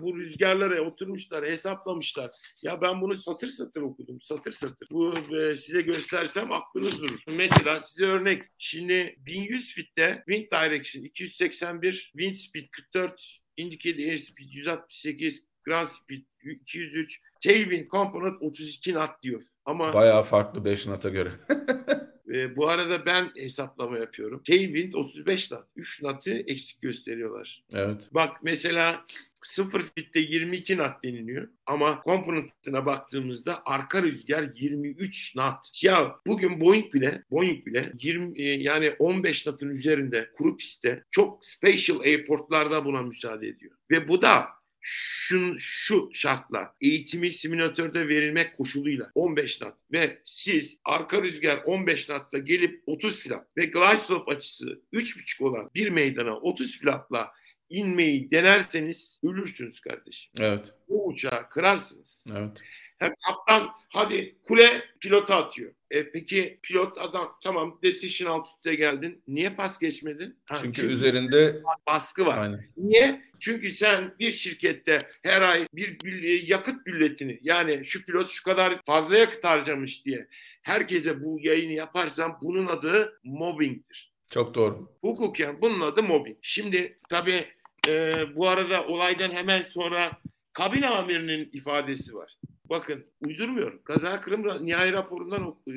bu rüzgarlara oturmuşlar, hesaplamışlar. Ya ben bunu satır satır okudum, satır satır. Bu e, size göstersem aklınız durur. Mesela size örnek. Şimdi 1100 fitte wind direction 281, wind speed 44, indicated airspeed 168, ground speed 203, tailwind component 32 knot diyor. Ama bayağı farklı 5 knot'a göre. E, bu arada ben hesaplama yapıyorum. Tailwind 35 knot. 3 knot'ı eksik gösteriyorlar. Evet. Bak mesela 0 fitte 22 knot deniliyor ama komponentine baktığımızda arka rüzgar 23 knot. Ya bugün Boeing bile Boeing bile 20 e, yani 15 knot'un üzerinde kuru pistte çok special airportlarda buna müsaade ediyor. Ve bu da şu, şu şartla eğitimi simülatörde verilmek koşuluyla 15 knot ve siz arka rüzgar 15 knotta gelip 30 flap ve glide slope açısı 3.5 olan bir meydana 30 flapla inmeyi denerseniz ölürsünüz kardeşim. Evet. Bu uçağı kırarsınız. Evet. Hem kaptan hadi kule pilota atıyor. E peki pilot adam tamam decision altitude'e geldin. Niye pas geçmedin? Ha, çünkü, çünkü üzerinde baskı var. Aynen. Niye? Çünkü sen bir şirkette her ay bir, bir yakıt bülletini yani şu pilot şu kadar fazla yakıt harcamış diye herkese bu yayını yaparsan bunun adı mobbingdir. Çok doğru. Hukuken bunun adı mobbing. Şimdi tabii e, bu arada olaydan hemen sonra kabin amirinin ifadesi var. Bakın uydurmuyorum. Kaza Kırım nihai raporundan e,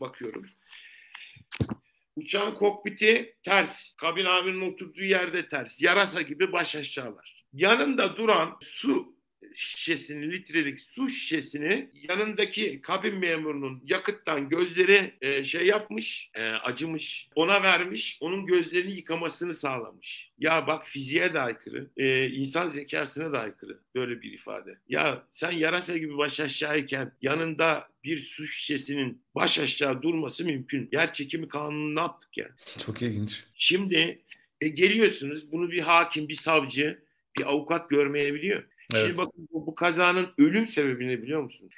bakıyorum. Uçağın kokpiti ters. Kabin amirinin oturduğu yerde ters. Yarasa gibi baş aşağılar. Yanında duran su şişesini, litrelik su şişesini yanındaki kabin memurunun yakıttan gözleri e, şey yapmış, e, acımış. Ona vermiş, onun gözlerini yıkamasını sağlamış. Ya bak fiziğe de aykırı, e, insan zekasına da aykırı böyle bir ifade. Ya sen yarasa gibi baş aşağıyken yanında bir su şişesinin baş aşağı durması mümkün. Yer çekimi kanunu ne yaptık ya? Çok ilginç. Şimdi e, geliyorsunuz bunu bir hakim, bir savcı, bir avukat görmeyebiliyor. Evet. Şimdi bakın bu, bu kazanın ölüm sebebini biliyor musunuz?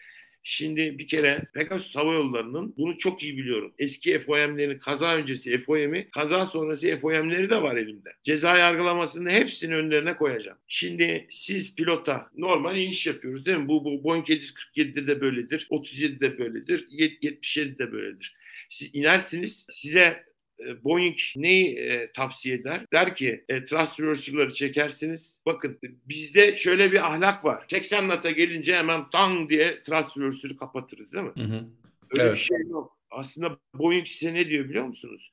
Şimdi bir kere Pegasus Hava Yolları'nın bunu çok iyi biliyorum. Eski FOM'lerini, kaza öncesi FOM'i, kaza sonrası FOM'leri de var elimde. Ceza yargılamasını hepsini önlerine koyacağım. Şimdi siz pilota normal iniş yapıyoruz değil mi? Bu, bu Boeing 747'de de böyledir, 37'de böyledir, 77'de böyledir. Siz inersiniz, size e, Boeing neyi e, tavsiye eder? Der ki e, thrust reverser'ları çekersiniz. Bakın bizde şöyle bir ahlak var. 80 nata gelince hemen tang diye reverser'ı kapatırız değil mi? Hı hı. Öyle evet. bir şey yok. Aslında Boeing size ne diyor biliyor musunuz?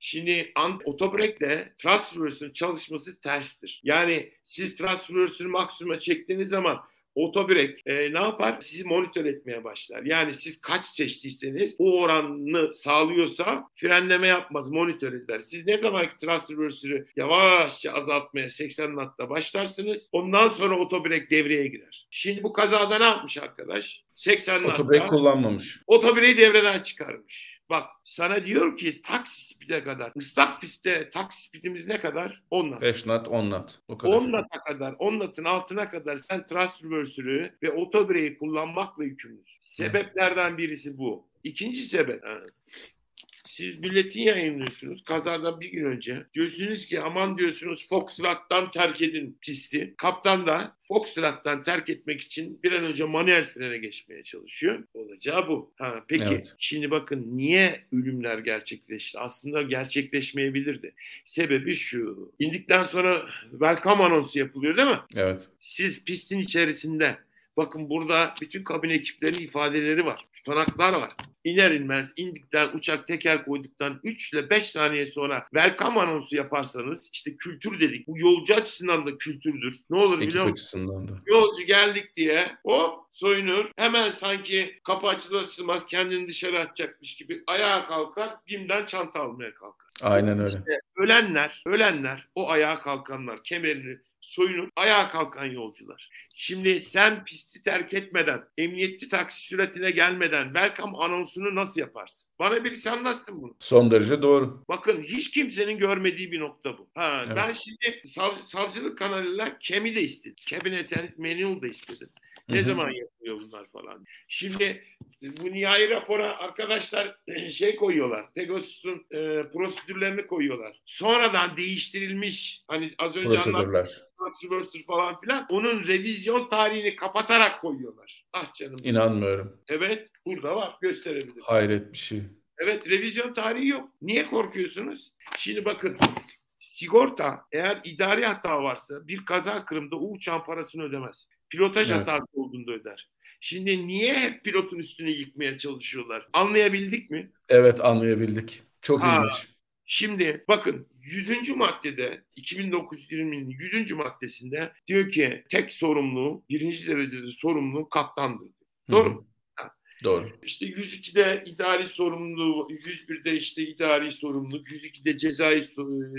Şimdi otobrekle thrust reverser'ın çalışması terstir. Yani siz reverser'ı maksimuma çektiğiniz zaman Otobirek e, ne yapar? Sizi monitör etmeye başlar. Yani siz kaç seçtiyseniz o oranını sağlıyorsa frenleme yapmaz, monitör eder. Siz ne zaman ki transverse'ü yavaşça azaltmaya 80 knot'ta başlarsınız ondan sonra otobirek devreye girer. Şimdi bu kazada ne yapmış arkadaş? 80 knot'ta. Otobirek kullanmamış. Otobireği devreden çıkarmış. Bak sana diyor ki taksi spide kadar. Islak pistte taksi spidimiz ne kadar? 10 knot. 5 knot 10 knot. O kadar. 10 knot'a kadar 10 knot'un altına kadar sen transversörü ve otobreyi kullanmakla yükümlüsün. Sebeplerden birisi bu. İkinci sebep. Siz bülletin yayınlıyorsunuz kazadan bir gün önce. Diyorsunuz ki aman diyorsunuz Foxtrot'tan terk edin pisti. Kaptan da Foxtrot'tan terk etmek için bir an önce manuel frene geçmeye çalışıyor. Olacağı bu. Ha, peki evet. şimdi bakın niye ölümler gerçekleşti? Aslında gerçekleşmeyebilirdi. Sebebi şu. İndikten sonra welcome anonsu yapılıyor değil mi? Evet. Siz pistin içerisinde Bakın burada bütün kabin ekiplerinin ifadeleri var. Tutanaklar var. İner inmez indikten uçak teker koyduktan 3 ile 5 saniye sonra welcome anonsu yaparsanız işte kültür dedik. Bu yolcu açısından da kültürdür. Ne olur Ekip biliyor musun? Da. Yolcu geldik diye hop soyunur. Hemen sanki kapı açılır açılmaz kendini dışarı atacakmış gibi ayağa kalkar. Bim'den çanta almaya kalkar. Aynen öyle. İşte ölenler, ölenler o ayağa kalkanlar kemerini soyunup ayağa kalkan yolcular. Şimdi sen pisti terk etmeden, emniyetli taksi süratine gelmeden welcome anonsunu nasıl yaparsın? Bana birisi anlatsın bunu. Son derece doğru. Bakın hiç kimsenin görmediği bir nokta bu. Ha, evet. Ben şimdi sav, savcılık kanalıyla KEM'i de istedim. Cabinet and Manual da istedim. Ne Hı-hı. zaman yapılıyor bunlar falan. Şimdi bu nihai rapora arkadaşlar şey koyuyorlar. Pegasus'un e, prosedürlerini koyuyorlar. Sonradan değiştirilmiş hani az önce anlattığım Transverser falan filan onun revizyon tarihini kapatarak koyuyorlar. Ah canım. İnanmıyorum. Evet burada var gösterebilirim. Hayret bir şey. Evet revizyon tarihi yok. Niye korkuyorsunuz? Şimdi bakın sigorta eğer idari hata varsa bir kaza kırımda o uçağın parasını ödemez. Pilotaj evet. hatası olduğunda öder. Şimdi niye hep pilotun üstüne yıkmaya çalışıyorlar? Anlayabildik mi? Evet anlayabildik. Çok ha, ilginç. Şimdi bakın 100. maddede 2920'nin 100. maddesinde diyor ki tek sorumluluğu birinci derecede sorumluluğu kaptandır. Doğru mu? Doğru. İşte 102'de idari sorumluluğu, 101'de işte idari sorumluluk, 102'de cezai,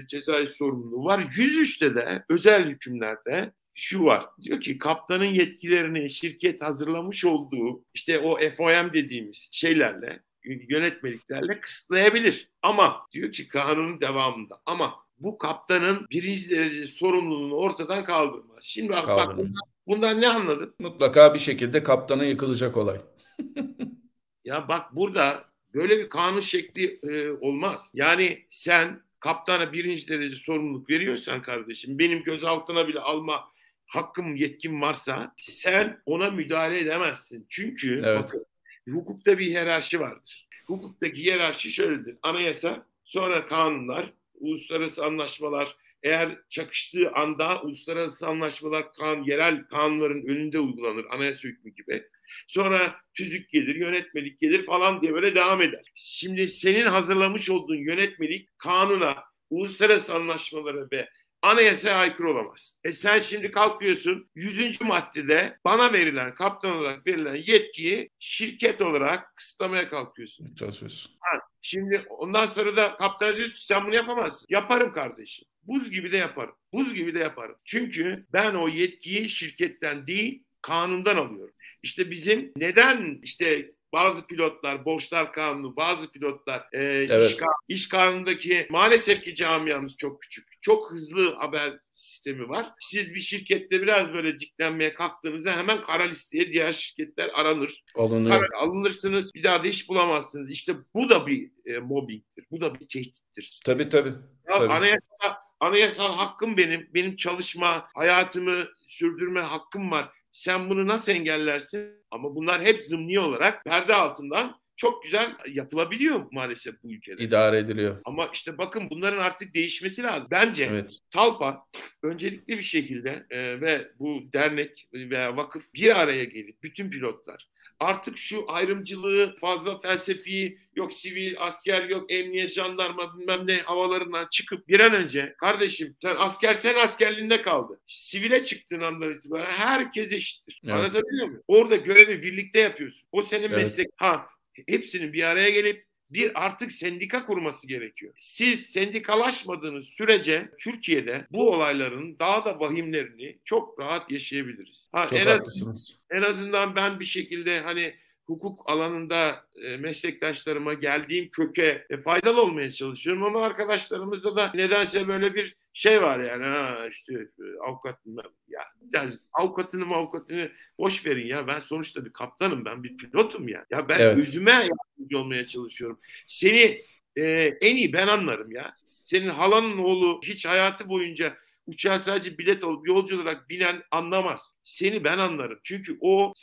cezai sorumluluğu var. 103'te de özel hükümlerde şu var. Diyor ki kaptanın yetkilerini şirket hazırlamış olduğu işte o FOM dediğimiz şeylerle yönetmeliklerle kısıtlayabilir. Ama diyor ki kanunun devamında ama bu kaptanın birinci derece sorumluluğunu ortadan kaldırmaz. Şimdi bak, bak bundan, bundan ne anladın? Mutlaka bir şekilde kaptana yıkılacak olay. ya bak burada böyle bir kanun şekli e, olmaz. Yani sen kaptana birinci derece sorumluluk veriyorsan kardeşim benim gözaltına bile alma hakkım yetkim varsa sen ona müdahale edemezsin. Çünkü evet. bakın, hukukta bir hiyerarşi vardır. Hukuktaki hiyerarşi şöyledir. Anayasa, sonra kanunlar, uluslararası anlaşmalar, eğer çakıştığı anda uluslararası anlaşmalar kan, yerel kanunların önünde uygulanır. Anayasa hükmü gibi. Sonra tüzük gelir, yönetmelik gelir falan diye böyle devam eder. Şimdi senin hazırlamış olduğun yönetmelik kanuna, uluslararası anlaşmalara ve anayasaya aykırı olamaz. E sen şimdi kalkıyorsun 100. maddede bana verilen, kaptan olarak verilen yetkiyi şirket olarak kısıtlamaya kalkıyorsun. Çalışıyorsun. Ha, şimdi ondan sonra da kaptana diyorsun ki sen bunu yapamazsın. Yaparım kardeşim. Buz gibi de yaparım. Buz gibi de yaparım. Çünkü ben o yetkiyi şirketten değil kanundan alıyorum. İşte bizim neden işte bazı pilotlar borçlar kanunu, bazı pilotlar e, evet. iş, iş kanunundaki maalesef ki camiamız çok küçük. Çok hızlı haber sistemi var. Siz bir şirkette biraz böyle diklenmeye kalktığınızda hemen kara listeye diğer şirketler aranır. Alınıyor. Kara, alınırsınız bir daha da iş bulamazsınız. İşte bu da bir e, mobbingtir. Bu da bir tehdittir. Tabii tabii. Ya tabii. Anayasa, anayasal hakkım benim. Benim çalışma, hayatımı sürdürme hakkım var. Sen bunu nasıl engellersin? Ama bunlar hep zımni olarak perde altından çok güzel yapılabiliyor maalesef bu ülkede. İdare ediliyor. Ama işte bakın bunların artık değişmesi lazım. Bence evet. Talpa öncelikli bir şekilde e, ve bu dernek veya vakıf bir araya gelip bütün pilotlar artık şu ayrımcılığı fazla felsefi yok sivil asker yok emniyet jandarma bilmem ne havalarından çıkıp bir an önce kardeşim sen asker sen askerliğinde kaldı. Sivile çıktığın andan itibaren herkes eşittir. Evet. Anlatabiliyor muyum? Orada görevi birlikte yapıyorsun. O senin evet. meslek. Ha hepsinin bir araya gelip bir artık sendika kurması gerekiyor. Siz sendikalaşmadığınız sürece Türkiye'de bu olayların daha da vahimlerini çok rahat yaşayabiliriz. Ha, çok en haklısınız. Az, en azından ben bir şekilde hani hukuk alanında e, meslektaşlarıma geldiğim köke e, faydalı olmaya çalışıyorum ama arkadaşlarımızda da nedense böyle bir şey var yani ha işte e, avukat ya yani avukatını avukatını boş verin ya ben sonuçta bir kaptanım ben bir pilotum ya. Ya ben evet. özüme yardımcı olmaya çalışıyorum. Seni e, en iyi ben anlarım ya. Senin halanın oğlu hiç hayatı boyunca uçağa sadece bilet alıp yolcu olarak binen anlamaz. Seni ben anlarım. Çünkü o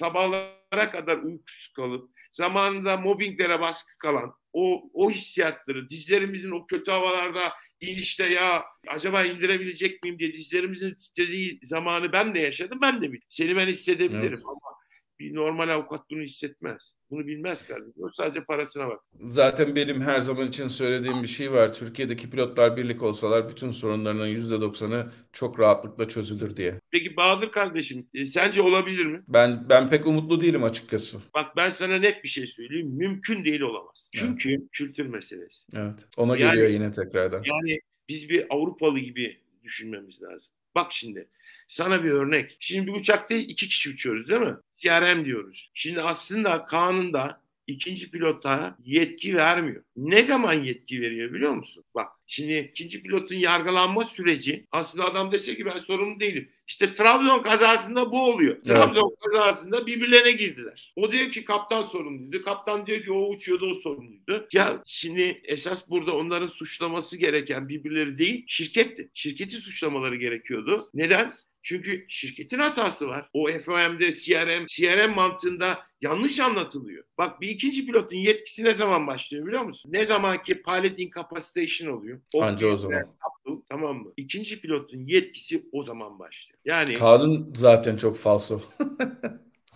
sabahlara kadar uykusuz kalıp zamanında mobbinglere baskı kalan o, o hissiyatları dizlerimizin o kötü havalarda inişte ya acaba indirebilecek miyim diye dizlerimizin istediği zamanı ben de yaşadım ben de bilirim. Seni ben hissedebilirim evet. ama bir normal avukat bunu hissetmez. Bunu bilmez kardeşim. O sadece parasına bak. Zaten benim her zaman için söylediğim bir şey var. Türkiye'deki pilotlar birlik olsalar bütün sorunlarının %90'ı çok rahatlıkla çözülür diye. Peki Bahadır kardeşim e, sence olabilir mi? Ben ben pek umutlu değilim açıkçası. Bak ben sana net bir şey söyleyeyim. Mümkün değil olamaz. Çünkü evet. kültür meselesi. Evet. Ona yani, geliyor yine tekrardan. Yani biz bir Avrupalı gibi düşünmemiz lazım. Bak şimdi sana bir örnek. Şimdi bir uçakta iki kişi uçuyoruz değil mi? CRM diyoruz. Şimdi aslında kanunda ikinci pilota yetki vermiyor. Ne zaman yetki veriyor biliyor musun? Bak şimdi ikinci pilotun yargılanma süreci aslında adam dese ki ben sorumlu değilim. İşte Trabzon kazasında bu oluyor. Evet. Trabzon kazasında birbirlerine girdiler. O diyor ki kaptan sorumluydu. Kaptan diyor ki o uçuyordu o sorumluydu. Ya şimdi esas burada onların suçlaması gereken birbirleri değil şirketti. Şirketi suçlamaları gerekiyordu. Neden? Çünkü şirketin hatası var. O FOM'de CRM, CRM mantığında yanlış anlatılıyor. Bak bir ikinci pilotun yetkisi ne zaman başlıyor biliyor musun? Ne zaman ki pilot incapacitation oluyor. O Anca o zaman. Yaptı, tamam mı? İkinci pilotun yetkisi o zaman başlıyor. Yani kanun zaten çok falso.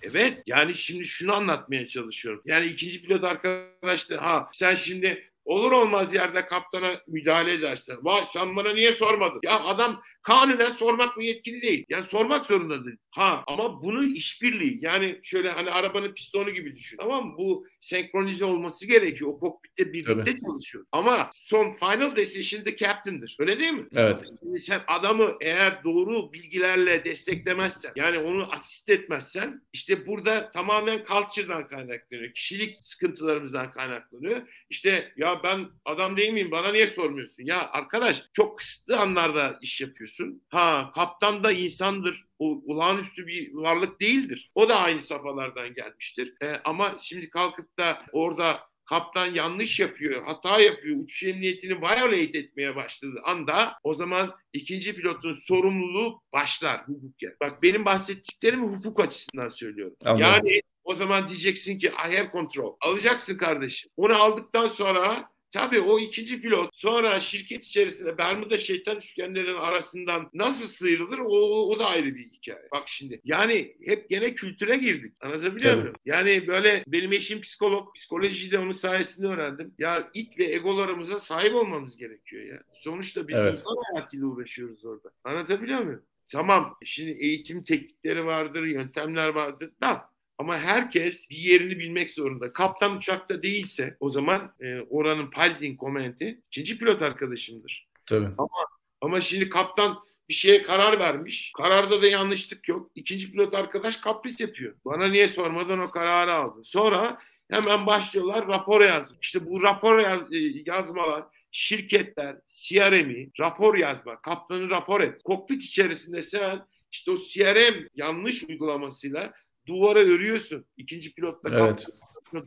Evet yani şimdi şunu anlatmaya çalışıyorum. Yani ikinci pilot arkadaş da ha sen şimdi olur olmaz yerde kaptana müdahale edersen. Vay sen bana niye sormadın? Ya adam kanunen sormak mı yetkili değil. Yani sormak zorundadır. Ha ama bunu işbirliği yani şöyle hani arabanın pistonu gibi düşün. Tamam mı? Bu senkronize olması gerekiyor. O kokpitte birlikte Tabii. çalışıyor. Ama son final decision the captain'dir. Öyle değil mi? Evet. Şimdi sen adamı eğer doğru bilgilerle desteklemezsen yani onu asist etmezsen işte burada tamamen culture'dan kaynaklanıyor. Kişilik sıkıntılarımızdan kaynaklanıyor. İşte ya ben adam değil miyim bana niye sormuyorsun? Ya arkadaş çok kısıtlı anlarda iş yapıyorsun. Ha kaptan da insandır o olağanüstü bir varlık değildir. O da aynı safhalardan gelmiştir. E, ama şimdi kalkıp da orada kaptan yanlış yapıyor, hata yapıyor, uçuş emniyetini violate etmeye başladığı anda o zaman ikinci pilotun sorumluluğu başlar hukuken. Bak benim bahsettiklerimi hukuk açısından söylüyorum. Anladım. Yani o zaman diyeceksin ki I have control. Alacaksın kardeşim. Onu aldıktan sonra Tabii o ikinci pilot sonra şirket içerisinde Bermuda şeytan üçgenlerinin arasından nasıl sıyrılır o, o da ayrı bir hikaye. Bak şimdi yani hep gene kültüre girdik. Anlatabiliyor Tabii. muyum? Yani böyle benim eşim psikolog. Psikolojiyi de onun sayesinde öğrendim. Ya it ve egolarımıza sahip olmamız gerekiyor ya. Sonuçta biz evet. insan hayatıyla uğraşıyoruz orada. Anlatabiliyor muyum? Tamam şimdi eğitim teknikleri vardır, yöntemler vardır. Da ama herkes bir yerini bilmek zorunda. Kaptan uçakta değilse o zaman e, oranın piloting komenti ikinci pilot arkadaşımdır. Tabii. Ama, ama şimdi kaptan bir şeye karar vermiş. Kararda da yanlışlık yok. İkinci pilot arkadaş kapris yapıyor. Bana niye sormadan o kararı aldı. Sonra hemen başlıyorlar rapor yazma. İşte bu rapor yaz, e, yazmalar şirketler, CRM'i rapor yazma, kaptanı rapor et. Kokpit içerisinde sen işte o CRM yanlış uygulamasıyla duvara örüyorsun. İkinci pilotla evet.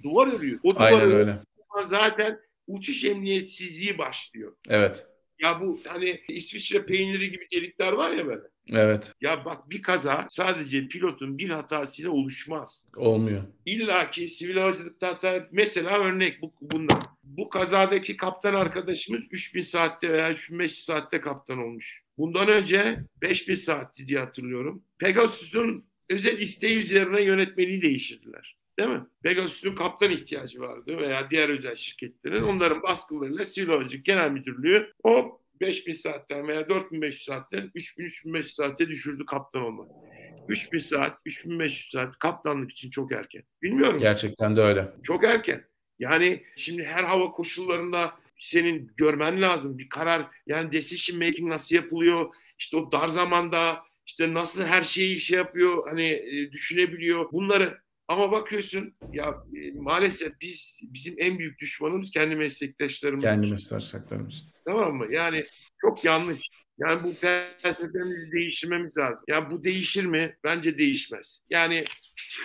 duvar örüyor. O duvar Aynen öyle. Zaten uçuş emniyetsizliği başlıyor. Evet. Ya bu hani İsviçre peyniri gibi delikler var ya böyle. Evet. Ya bak bir kaza sadece pilotun bir hatasıyla oluşmaz. Olmuyor. İlla ki sivil havacılıkta hata mesela örnek bu bundan. Bu kazadaki kaptan arkadaşımız 3000 saatte veya 3500 saatte kaptan olmuş. Bundan önce 5000 saatti diye hatırlıyorum. Pegasus'un özel isteği üzerine yönetmeliği değiştirdiler. Değil mi? Pegasus'un kaptan ihtiyacı vardı veya diğer özel şirketlerin. Onların baskılarıyla Sivil Havacılık Genel Müdürlüğü o 5000 saatten veya 4500 saatten 3000-3500 saate düşürdü kaptan olmak. 3000 saat, 3500 saat kaptanlık için çok erken. Bilmiyorum. Gerçekten de öyle. Çok erken. Yani şimdi her hava koşullarında senin görmen lazım bir karar. Yani decision making nasıl yapılıyor? İşte o dar zamanda işte nasıl her şeyi şey yapıyor hani e, düşünebiliyor bunları ama bakıyorsun ya e, maalesef biz bizim en büyük düşmanımız kendi meslektaşlarımız. Kendi meslektaşlarımız. Tamam mı? Yani çok yanlış. Yani bu felsefemizi değiştirmemiz lazım. Yani bu değişir mi? Bence değişmez. Yani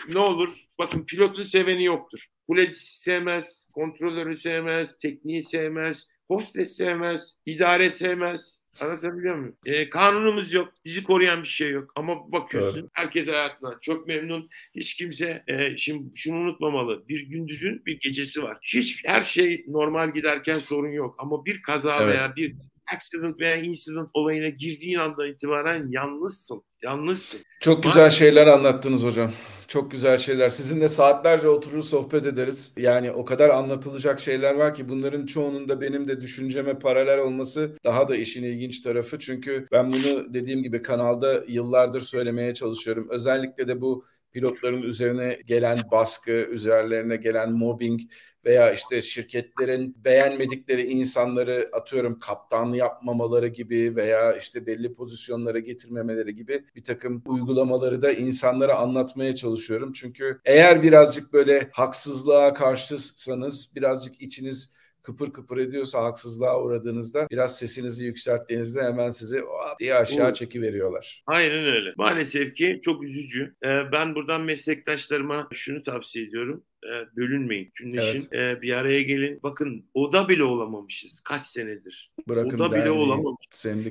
ne olur? Bakın pilotun seveni yoktur. Kuleci sevmez, kontrolörü sevmez, tekniği sevmez, hostes sevmez, idare sevmez. Anlatabiliyor muyum? E, kanunumuz yok. Bizi koruyan bir şey yok. Ama bakıyorsun evet. herkes hayatından çok memnun. Hiç kimse e, şimdi şunu unutmamalı. Bir gündüzün bir gecesi var. Hiç her şey normal giderken sorun yok. Ama bir kaza evet. veya bir accident veya incident olayına girdiğin andan itibaren yalnızsın. Yalnızsın. Çok güzel şeyler anlattınız hocam. Çok güzel şeyler. Sizinle saatlerce oturur sohbet ederiz. Yani o kadar anlatılacak şeyler var ki bunların çoğunun da benim de düşünceme paralel olması daha da işin ilginç tarafı. Çünkü ben bunu dediğim gibi kanalda yıllardır söylemeye çalışıyorum. Özellikle de bu pilotların üzerine gelen baskı, üzerlerine gelen mobbing veya işte şirketlerin beğenmedikleri insanları atıyorum kaptanlı yapmamaları gibi veya işte belli pozisyonlara getirmemeleri gibi bir takım uygulamaları da insanlara anlatmaya çalışıyorum. Çünkü eğer birazcık böyle haksızlığa karşısanız birazcık içiniz kıpır kıpır ediyorsa haksızlığa uğradığınızda biraz sesinizi yükselttiğinizde hemen sizi diye aşağı çeki veriyorlar. Aynen öyle. Maalesef ki çok üzücü. Ee, ben buradan meslektaşlarıma şunu tavsiye ediyorum e, bölünmeyin, bütünleşin, evet. e, bir araya gelin. Bakın oda bile olamamışız kaç senedir. Bırakın oda bile olamamış.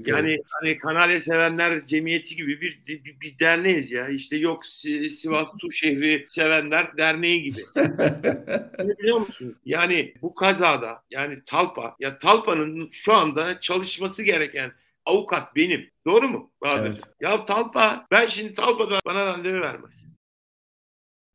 Yani hani Kanarya Sevenler Cemiyeti gibi bir, bir, bir derneğiz ya. İşte yok Sivas Su Şehri Sevenler Derneği gibi. biliyor musun? Yani bu kazada yani Talpa ya Talpa'nın şu anda çalışması gereken avukat benim. Doğru mu? Bahadır? Evet. Ya Talpa ben şimdi Talpa'da bana randevu vermez.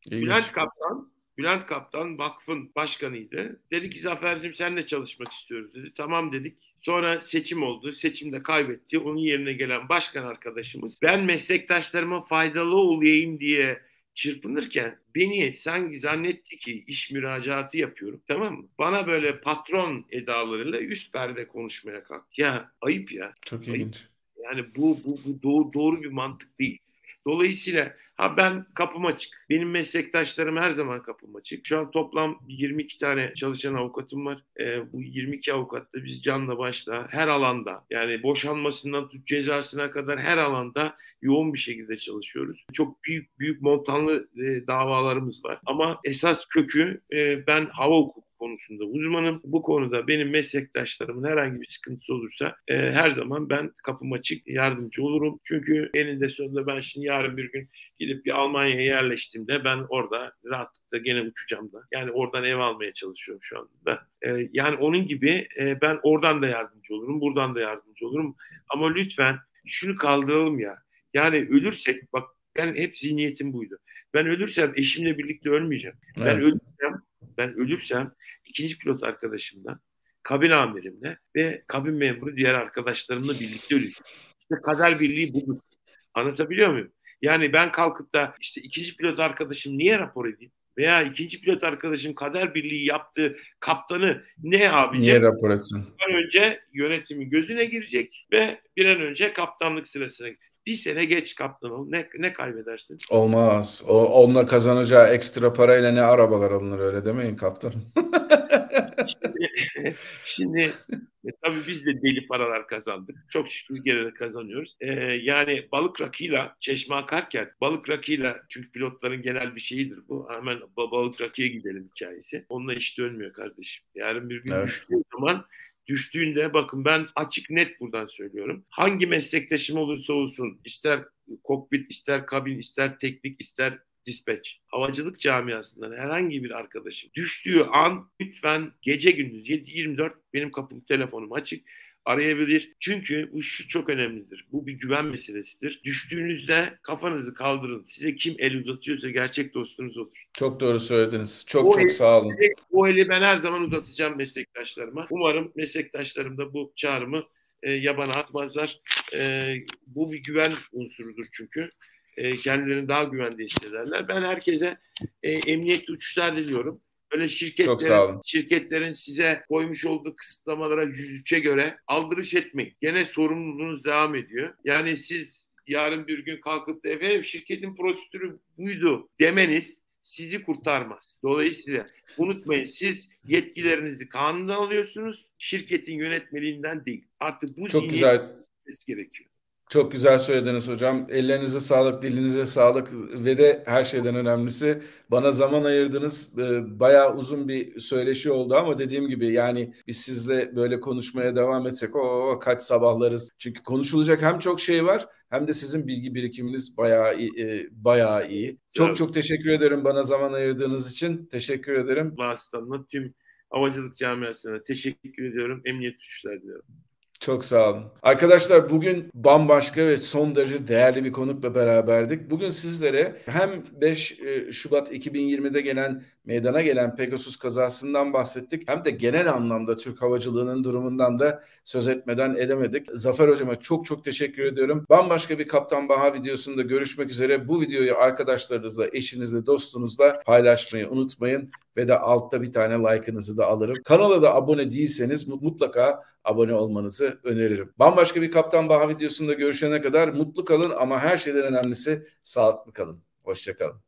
İlginç. Bülent Kaptan Bülent Kaptan vakfın başkanıydı. Dedi ki Zafer'cim seninle çalışmak istiyoruz dedi. Tamam dedik. Sonra seçim oldu. Seçimde kaybetti. Onun yerine gelen başkan arkadaşımız ben meslektaşlarıma faydalı olayım diye çırpınırken beni sanki zannetti ki iş müracaatı yapıyorum tamam mı? Bana böyle patron edalarıyla üst perde konuşmaya kalk. Ya ayıp ya. Çok ayıp. ilginç. Yani bu, bu, bu doğru, doğru bir mantık değil. Dolayısıyla ha ben kapım açık. Benim meslektaşlarım her zaman kapım açık. Şu an toplam 22 tane çalışan avukatım var. E, bu 22 avukatta biz canla başla her alanda yani boşanmasından tut cezasına kadar her alanda yoğun bir şekilde çalışıyoruz. Çok büyük büyük montanlı e, davalarımız var. Ama esas kökü e, ben hava hukuku konusunda uzmanım. Bu konuda benim meslektaşlarımın herhangi bir sıkıntısı olursa e, her zaman ben kapım açık yardımcı olurum. Çünkü eninde sonunda ben şimdi yarın bir gün gidip bir Almanya'ya yerleştiğimde ben orada rahatlıkla gene uçacağım da. Yani oradan ev almaya çalışıyorum şu anda. E, yani onun gibi e, ben oradan da yardımcı olurum, buradan da yardımcı olurum. Ama lütfen şunu kaldıralım ya. Yani ölürsek bak ben hep zihniyetim buydu. Ben ölürsem eşimle birlikte ölmeyeceğim. Evet. Ben ölürsem ben ölürsem ikinci pilot arkadaşımla, kabin amirimle ve kabin memuru diğer arkadaşlarımla birlikte öleceğim. İşte kader birliği budur. Anlatabiliyor muyum? Yani ben kalkıp da işte ikinci pilot arkadaşım niye rapor edeyim? Veya ikinci pilot arkadaşım kader birliği yaptığı kaptanı ne yapacak? Niye rapor etsin? Bir önce yönetimin gözüne girecek ve bir an önce kaptanlık sırasına bir sene geç kaptan ol. Ne, ne kaybedersin? Olmaz. O, onunla kazanacağı ekstra parayla ne arabalar alınır öyle demeyin kaptan. şimdi, şimdi e, tabii biz de deli paralar kazandık. Çok şükür gene de kazanıyoruz. E, yani balık rakıyla çeşme akarken balık rakıyla çünkü pilotların genel bir şeyidir bu. Hemen balık rakıya gidelim hikayesi. Onunla iş dönmüyor kardeşim. Yarın bir gün evet. düştüğü zaman düştüğünde bakın ben açık net buradan söylüyorum. Hangi meslektaşım olursa olsun ister kokpit, ister kabin, ister teknik, ister dispatch, havacılık camiasından herhangi bir arkadaşım düştüğü an lütfen gece gündüz 7-24 benim kapım telefonum açık arayabilir. Çünkü bu şu çok önemlidir. Bu bir güven meselesidir. Düştüğünüzde kafanızı kaldırın. Size kim el uzatıyorsa gerçek dostunuz olur. Çok doğru söylediniz. Çok o çok eli, sağ olun. O eli ben her zaman uzatacağım meslektaşlarıma. Umarım meslektaşlarım da bu çağrımı e, yabana atmazlar. E, bu bir güven unsurudur çünkü. E, kendilerini daha güvende hissederler. Ben herkese e, emniyetli uçuşlar diliyorum. Öyle şirketlerin, şirketlerin size koymuş olduğu kısıtlamalara 103'e göre aldırış etmeyin. Gene sorumluluğunuz devam ediyor. Yani siz yarın bir gün kalkıp da efendim şirketin prosedürü buydu demeniz sizi kurtarmaz. Dolayısıyla unutmayın siz yetkilerinizi kanundan alıyorsunuz. Şirketin yönetmeliğinden değil. Artık bu Çok güzel. gerekiyor. Çok güzel söylediniz hocam. Ellerinize sağlık, dilinize sağlık ve de her şeyden önemlisi bana zaman ayırdınız. Ee, bayağı uzun bir söyleşi oldu ama dediğim gibi yani biz sizle böyle konuşmaya devam etsek o kaç sabahlarız. Çünkü konuşulacak hem çok şey var hem de sizin bilgi birikiminiz bayağı iyi, e, bayağı iyi. Çok çok teşekkür ederim bana zaman ayırdığınız için. Teşekkür ederim. Vasıtanla tüm havacılık camiasına teşekkür ediyorum. Emniyet uçuşlar diliyorum. Çok sağ olun. Arkadaşlar bugün bambaşka ve son derece değerli bir konukla beraberdik. Bugün sizlere hem 5 e, Şubat 2020'de gelen meydana gelen Pegasus kazasından bahsettik. Hem de genel anlamda Türk havacılığının durumundan da söz etmeden edemedik. Zafer hocama çok çok teşekkür ediyorum. Bambaşka bir Kaptan Baha videosunda görüşmek üzere. Bu videoyu arkadaşlarınızla, eşinizle, dostunuzla paylaşmayı unutmayın ve de altta bir tane like'ınızı da alırım. Kanala da abone değilseniz mutlaka abone olmanızı öneririm. Bambaşka bir Kaptan Baha videosunda görüşene kadar mutlu kalın ama her şeyden önemlisi sağlıklı kalın. Hoşçakalın.